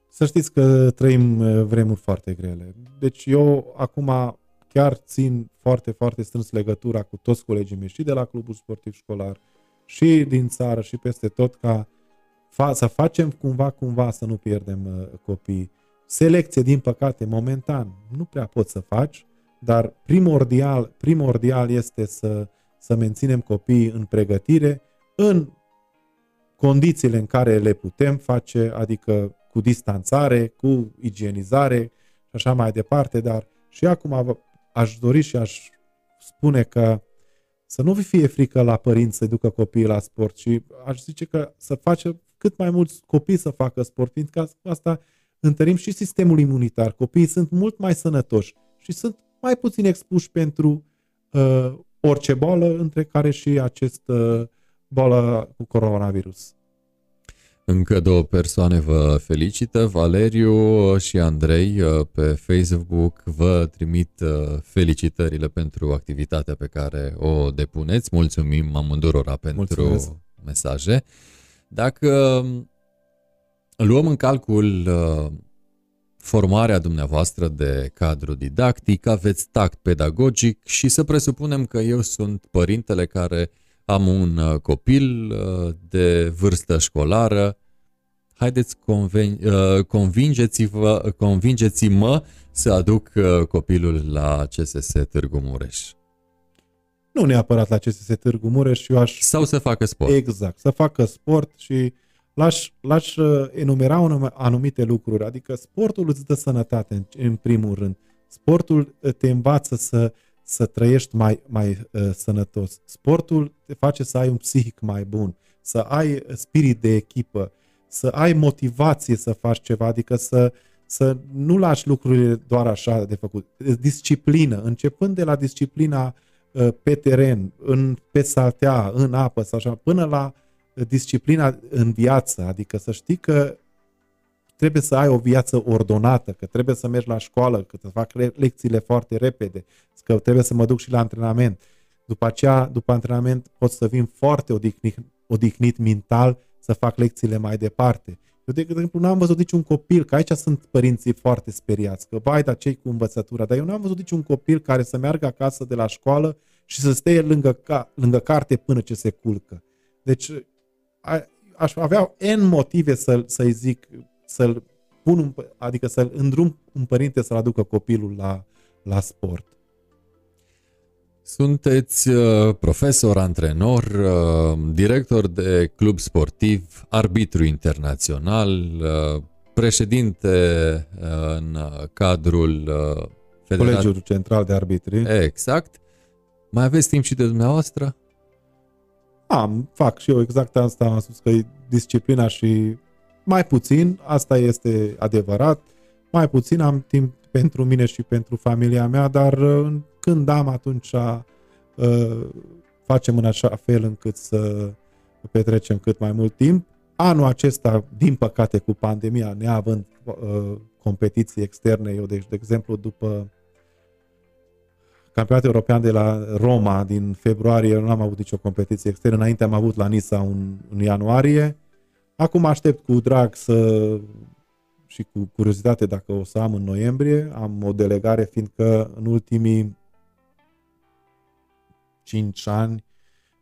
Să știți că trăim uh, vremuri foarte grele. Deci eu acum chiar țin foarte, foarte strâns legătura cu toți colegii mei și de la clubul sportiv școlar și din țară și peste tot ca fa- să facem cumva, cumva să nu pierdem uh, copiii. Selecție, din păcate, momentan nu prea poți să faci, dar primordial, primordial este să, să menținem copiii în pregătire, în condițiile în care le putem face, adică cu distanțare, cu igienizare și așa mai departe, dar și acum aș dori și aș spune că să nu vi fie frică la părinți să ducă copiii la sport și aș zice că să face cât mai mulți copii să facă sport, fiindcă asta întărim și sistemul imunitar. Copiii sunt mult mai sănătoși și sunt mai puțin expuși pentru uh, orice boală, între care și acest uh, boală cu coronavirus. Încă două persoane vă felicită, Valeriu și Andrei uh, pe Facebook vă trimit uh, felicitările pentru activitatea pe care o depuneți. Mulțumim amândurora pentru Mulțumesc. mesaje. Dacă um, luăm în calcul uh, formarea dumneavoastră de cadru didactic, aveți tact pedagogic și să presupunem că eu sunt părintele care am un uh, copil uh, de vârstă școlară, haideți conven- convingeți-vă, convingeți-mă să aduc copilul la CSS Târgu Mureș. Nu neapărat la CSS Târgu Mureș, eu aș... Sau să facă sport. Exact, să facă sport și l-aș, l-aș uh, enumera un, anumite lucruri. Adică sportul îți dă sănătate în, în primul rând. Sportul uh, te învață să, să trăiești mai, mai uh, sănătos. Sportul te face să ai un psihic mai bun, să ai spirit de echipă, să ai motivație să faci ceva, adică să, să nu lași lucrurile doar așa de făcut. Disciplină, începând de la disciplina uh, Uh, pe teren, în, pe saltea, în apă sau așa, până la disciplina în viață, adică să știi că trebuie să ai o viață ordonată, că trebuie să mergi la școală, că să fac lecțiile foarte repede, că trebuie să mă duc și la antrenament. După aceea, după antrenament, pot să vin foarte odihnit, odihnit mental să fac lecțiile mai departe. Eu, de exemplu, n-am văzut niciun copil, că aici sunt părinții foarte speriați, că vai, dar cei cu învățătura, dar eu n-am văzut niciun copil care să meargă acasă de la școală și să stea lângă, ca, lângă carte până ce se culcă. Deci, a, aș avea N motive să, să-i zic, să-l pun, un, adică să-l îndrum un părinte să-l aducă copilul la, la sport. Sunteți uh, profesor, antrenor, uh, director de club sportiv, arbitru internațional, uh, președinte în cadrul Federat... Colegiul Central de Arbitri. Exact. Mai aveți timp și de dumneavoastră? Am, fac și eu exact asta am spus că e disciplina și mai puțin, asta este adevărat, mai puțin am timp pentru mine și pentru familia mea, dar când am, atunci uh, facem în așa fel încât să petrecem cât mai mult timp. Anul acesta, din păcate, cu pandemia, neavând uh, competiții externe, eu, deci, de exemplu, după campionatul european de la Roma din februarie, eu nu am avut nicio competiție externă, înainte am avut la Nisa un, în ianuarie. Acum aștept cu drag să și cu curiozitate dacă o să am în noiembrie. Am o delegare, fiindcă în ultimii 5 ani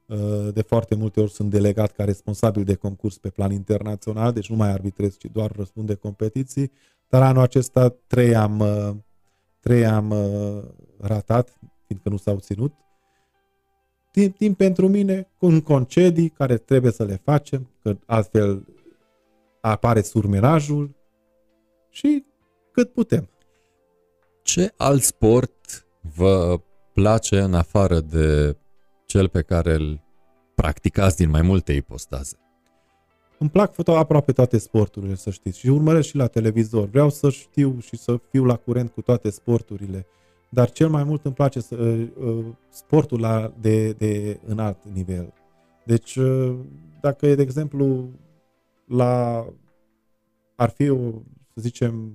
uh, de foarte multe ori sunt delegat ca responsabil de concurs pe plan internațional, deci nu mai arbitrez, ci doar răspund de competiții, dar anul acesta trei am, uh, trei am uh, ratat, fiindcă nu s-au ținut. Timp, timp pentru mine, cu un concedii care trebuie să le facem, că altfel apare surmenajul și cât putem. Ce alt sport vă place în afară de cel pe care îl practicați din mai multe ipostaze? Îmi plac foto aproape toate sporturile, să știți, și urmăresc și la televizor. Vreau să știu și să fiu la curent cu toate sporturile, dar cel mai mult îmi place să, uh, uh, sportul la, de, de înalt nivel. Deci, uh, dacă e, de exemplu, la ar fi, o, să zicem,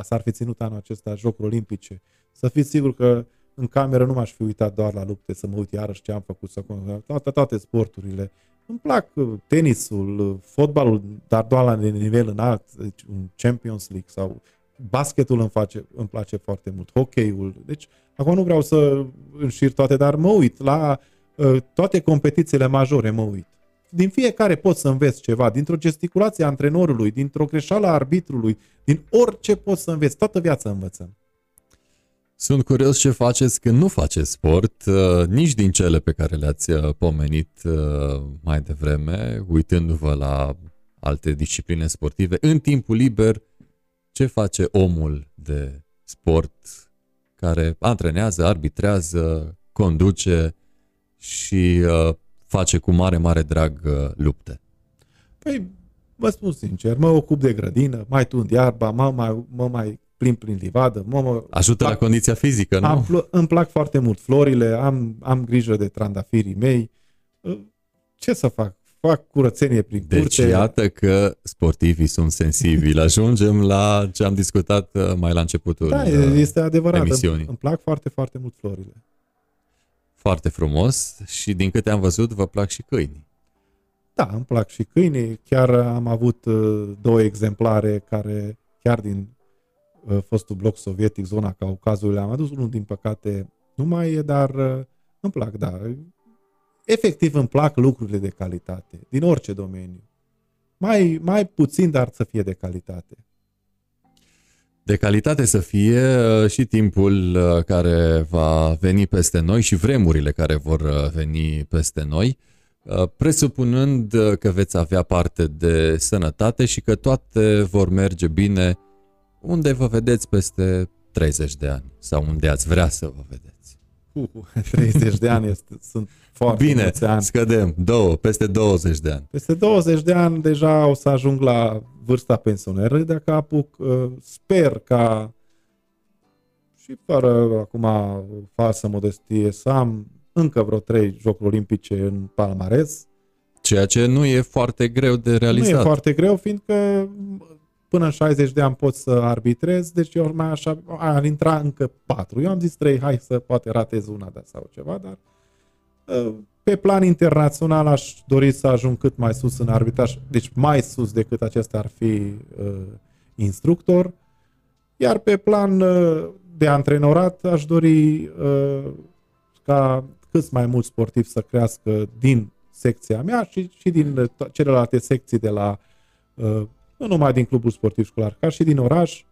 s-ar fi ținut anul acesta Jocuri Olimpice, să fiți sigur că în cameră nu m-aș fi uitat doar la lupte, să mă uit iarăși ce am făcut, să toate, toate sporturile. Îmi plac uh, tenisul, uh, fotbalul, dar doar la nivel înalt, deci un Champions League sau basketul îmi, face, îmi place foarte mult, hockeyul. Deci, acum nu vreau să înșir toate, dar mă uit la uh, toate competițiile majore, mă uit. Din fiecare poți să înveți ceva, dintr-o gesticulație a antrenorului, dintr-o greșeală a arbitrului, din orice poți să înveți, toată viața învățăm. Sunt curios ce faceți când nu faceți sport, uh, nici din cele pe care le-ați uh, pomenit uh, mai devreme, uitându-vă la alte discipline sportive. În timpul liber, ce face omul de sport care antrenează, arbitrează, conduce și face cu mare, mare drag lupte? Păi, vă spun sincer, mă ocup de grădină, mai tund iarba, mă mai, mă mai plimb prin livadă. Mă, mă, Ajută plac, la condiția fizică, nu? Am, îmi plac foarte mult florile, am, am grijă de trandafirii mei. Ce să fac? Fac curățenie prin deci, curte. Deci iată că sportivii sunt sensibili. Ajungem la ce am discutat uh, mai la începutul Da, este adevărat. Emisiunii. Îmi, îmi plac foarte, foarte mult florile. Foarte frumos și din câte am văzut vă plac și câinii. Da, îmi plac și câinii. Chiar am avut uh, două exemplare care chiar din Uh, fostul bloc sovietic, zona Caucazului, am adus unul, din păcate, nu mai e, dar uh, îmi plac, da. Efectiv îmi plac lucrurile de calitate, din orice domeniu. Mai, mai puțin, dar să fie de calitate. De calitate să fie uh, și timpul care va veni peste noi și vremurile care vor veni peste noi, presupunând că veți avea parte de sănătate și că toate vor merge bine unde vă vedeți peste 30 de ani? Sau unde ați vrea să vă vedeți? Uh, 30 de ani este, sunt foarte Bine, mulți ani. scădem, două, peste 20 de ani. Peste 20 de ani deja o să ajung la vârsta pensioneră, dacă apuc, uh, sper ca și fără acum falsă modestie să am încă vreo trei jocuri olimpice în palmares. Ceea ce nu e foarte greu de realizat. Nu e foarte greu, fiindcă până în 60 de ani pot să arbitrez, deci eu mai așa, ar intra încă patru. Eu am zis trei, hai să poate ratez una de sau ceva, dar ă, pe plan internațional aș dori să ajung cât mai sus în arbitraj, deci mai sus decât acesta ar fi uh, instructor, iar pe plan uh, de antrenorat aș dori uh, ca cât mai mulți sportivi să crească din secția mea și, și din celelalte secții de la uh, nu numai din clubul sportiv școlar, ca și din oraș.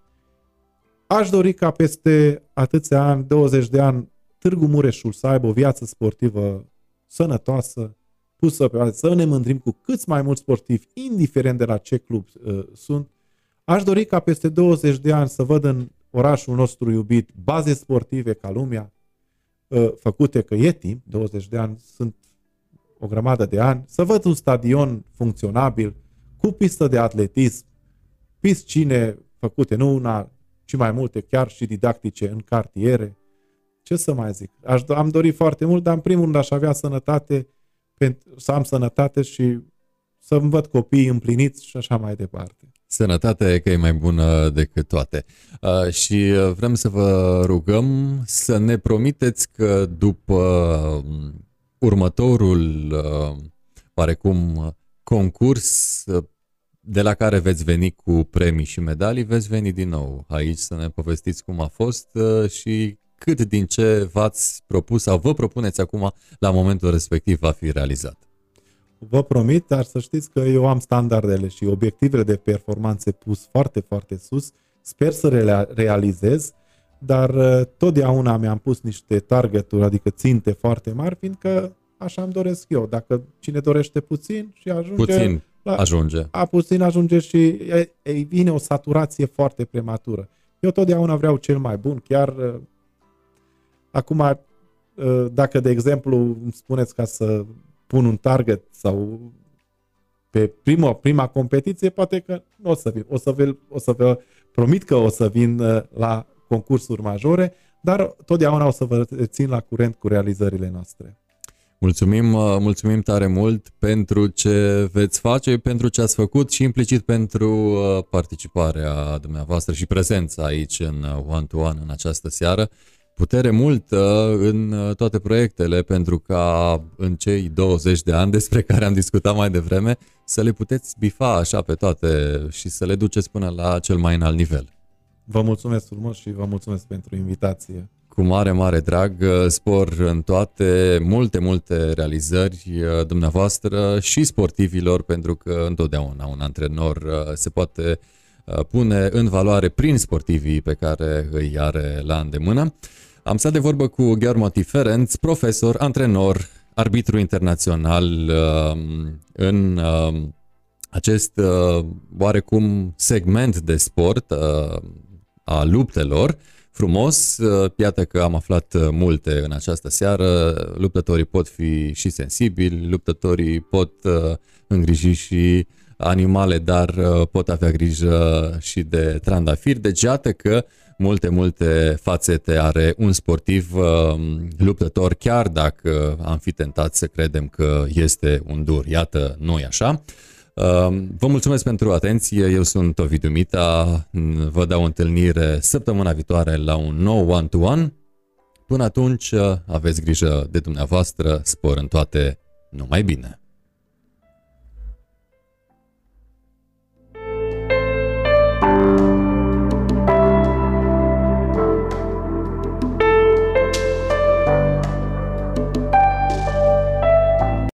Aș dori ca peste atâția ani, 20 de ani, Târgu Mureșul să aibă o viață sportivă sănătoasă, pusă pe să ne mândrim cu câți mai mulți sportivi, indiferent de la ce club uh, sunt. Aș dori ca peste 20 de ani să văd în orașul nostru iubit baze sportive ca lumea, uh, făcute că e timp, 20 de ani sunt o grămadă de ani, să văd un stadion funcționabil, cu pistă de atletism, piscine făcute, nu una, ci mai multe, chiar și didactice în cartiere. Ce să mai zic? Aș, am dorit foarte mult, dar în primul rând aș avea sănătate, pentru, să am sănătate și să-mi văd copiii împliniți și așa mai departe. Sănătatea e că e mai bună decât toate. Uh, și uh, vrem să vă rugăm să ne promiteți că după um, următorul, uh, oarecum, concurs uh, de la care veți veni cu premii și medalii, veți veni din nou aici să ne povestiți cum a fost uh, și cât din ce v-ați propus sau vă propuneți acum la momentul respectiv va fi realizat. Vă promit, dar să știți că eu am standardele și obiectivele de performanțe pus foarte, foarte sus. Sper să le realizez, dar uh, totdeauna mi-am pus niște targeturi, adică ținte foarte mari, fiindcă așa îmi doresc eu. Dacă cine dorește puțin și ajunge, puțin. la, ajunge. A puțin ajunge și ei vine o saturație foarte prematură. Eu totdeauna vreau cel mai bun, chiar uh, acum, uh, dacă de exemplu îmi spuneți ca să pun un target sau pe prima, prima competiție, poate că nu o să vin. O să, vă, o să vă promit că o să vin uh, la concursuri majore, dar totdeauna o să vă țin la curent cu realizările noastre. Mulțumim, uh, mulțumim tare mult pentru ce veți face, pentru ce ați făcut și implicit pentru uh, participarea dumneavoastră și prezența aici în One to One în această seară. Putere multă în toate proiectele pentru ca în cei 20 de ani despre care am discutat mai devreme să le puteți bifa așa pe toate și să le duceți până la cel mai înalt nivel. Vă mulțumesc frumos și vă mulțumesc pentru invitație. Cu mare, mare drag, spor în toate, multe, multe realizări uh, dumneavoastră și sportivilor, pentru că întotdeauna un antrenor uh, se poate uh, pune în valoare prin sportivii pe care îi are la îndemână. Am stat de vorbă cu Gheormoti Ferenc, profesor, antrenor, arbitru internațional în acest oarecum segment de sport a luptelor. Frumos, uh, iată că am aflat uh, multe în această seară. Luptătorii pot fi și sensibili, luptătorii pot uh, îngriji și animale, dar pot avea grijă și de trandafiri. Deci iată că multe, multe fațete are un sportiv luptător, chiar dacă am fi tentat să credem că este un dur. Iată, nu e așa. Vă mulțumesc pentru atenție, eu sunt Ovidiu Mita, vă dau întâlnire săptămâna viitoare la un nou one-to-one. Până atunci, aveți grijă de dumneavoastră, spor în toate, numai bine!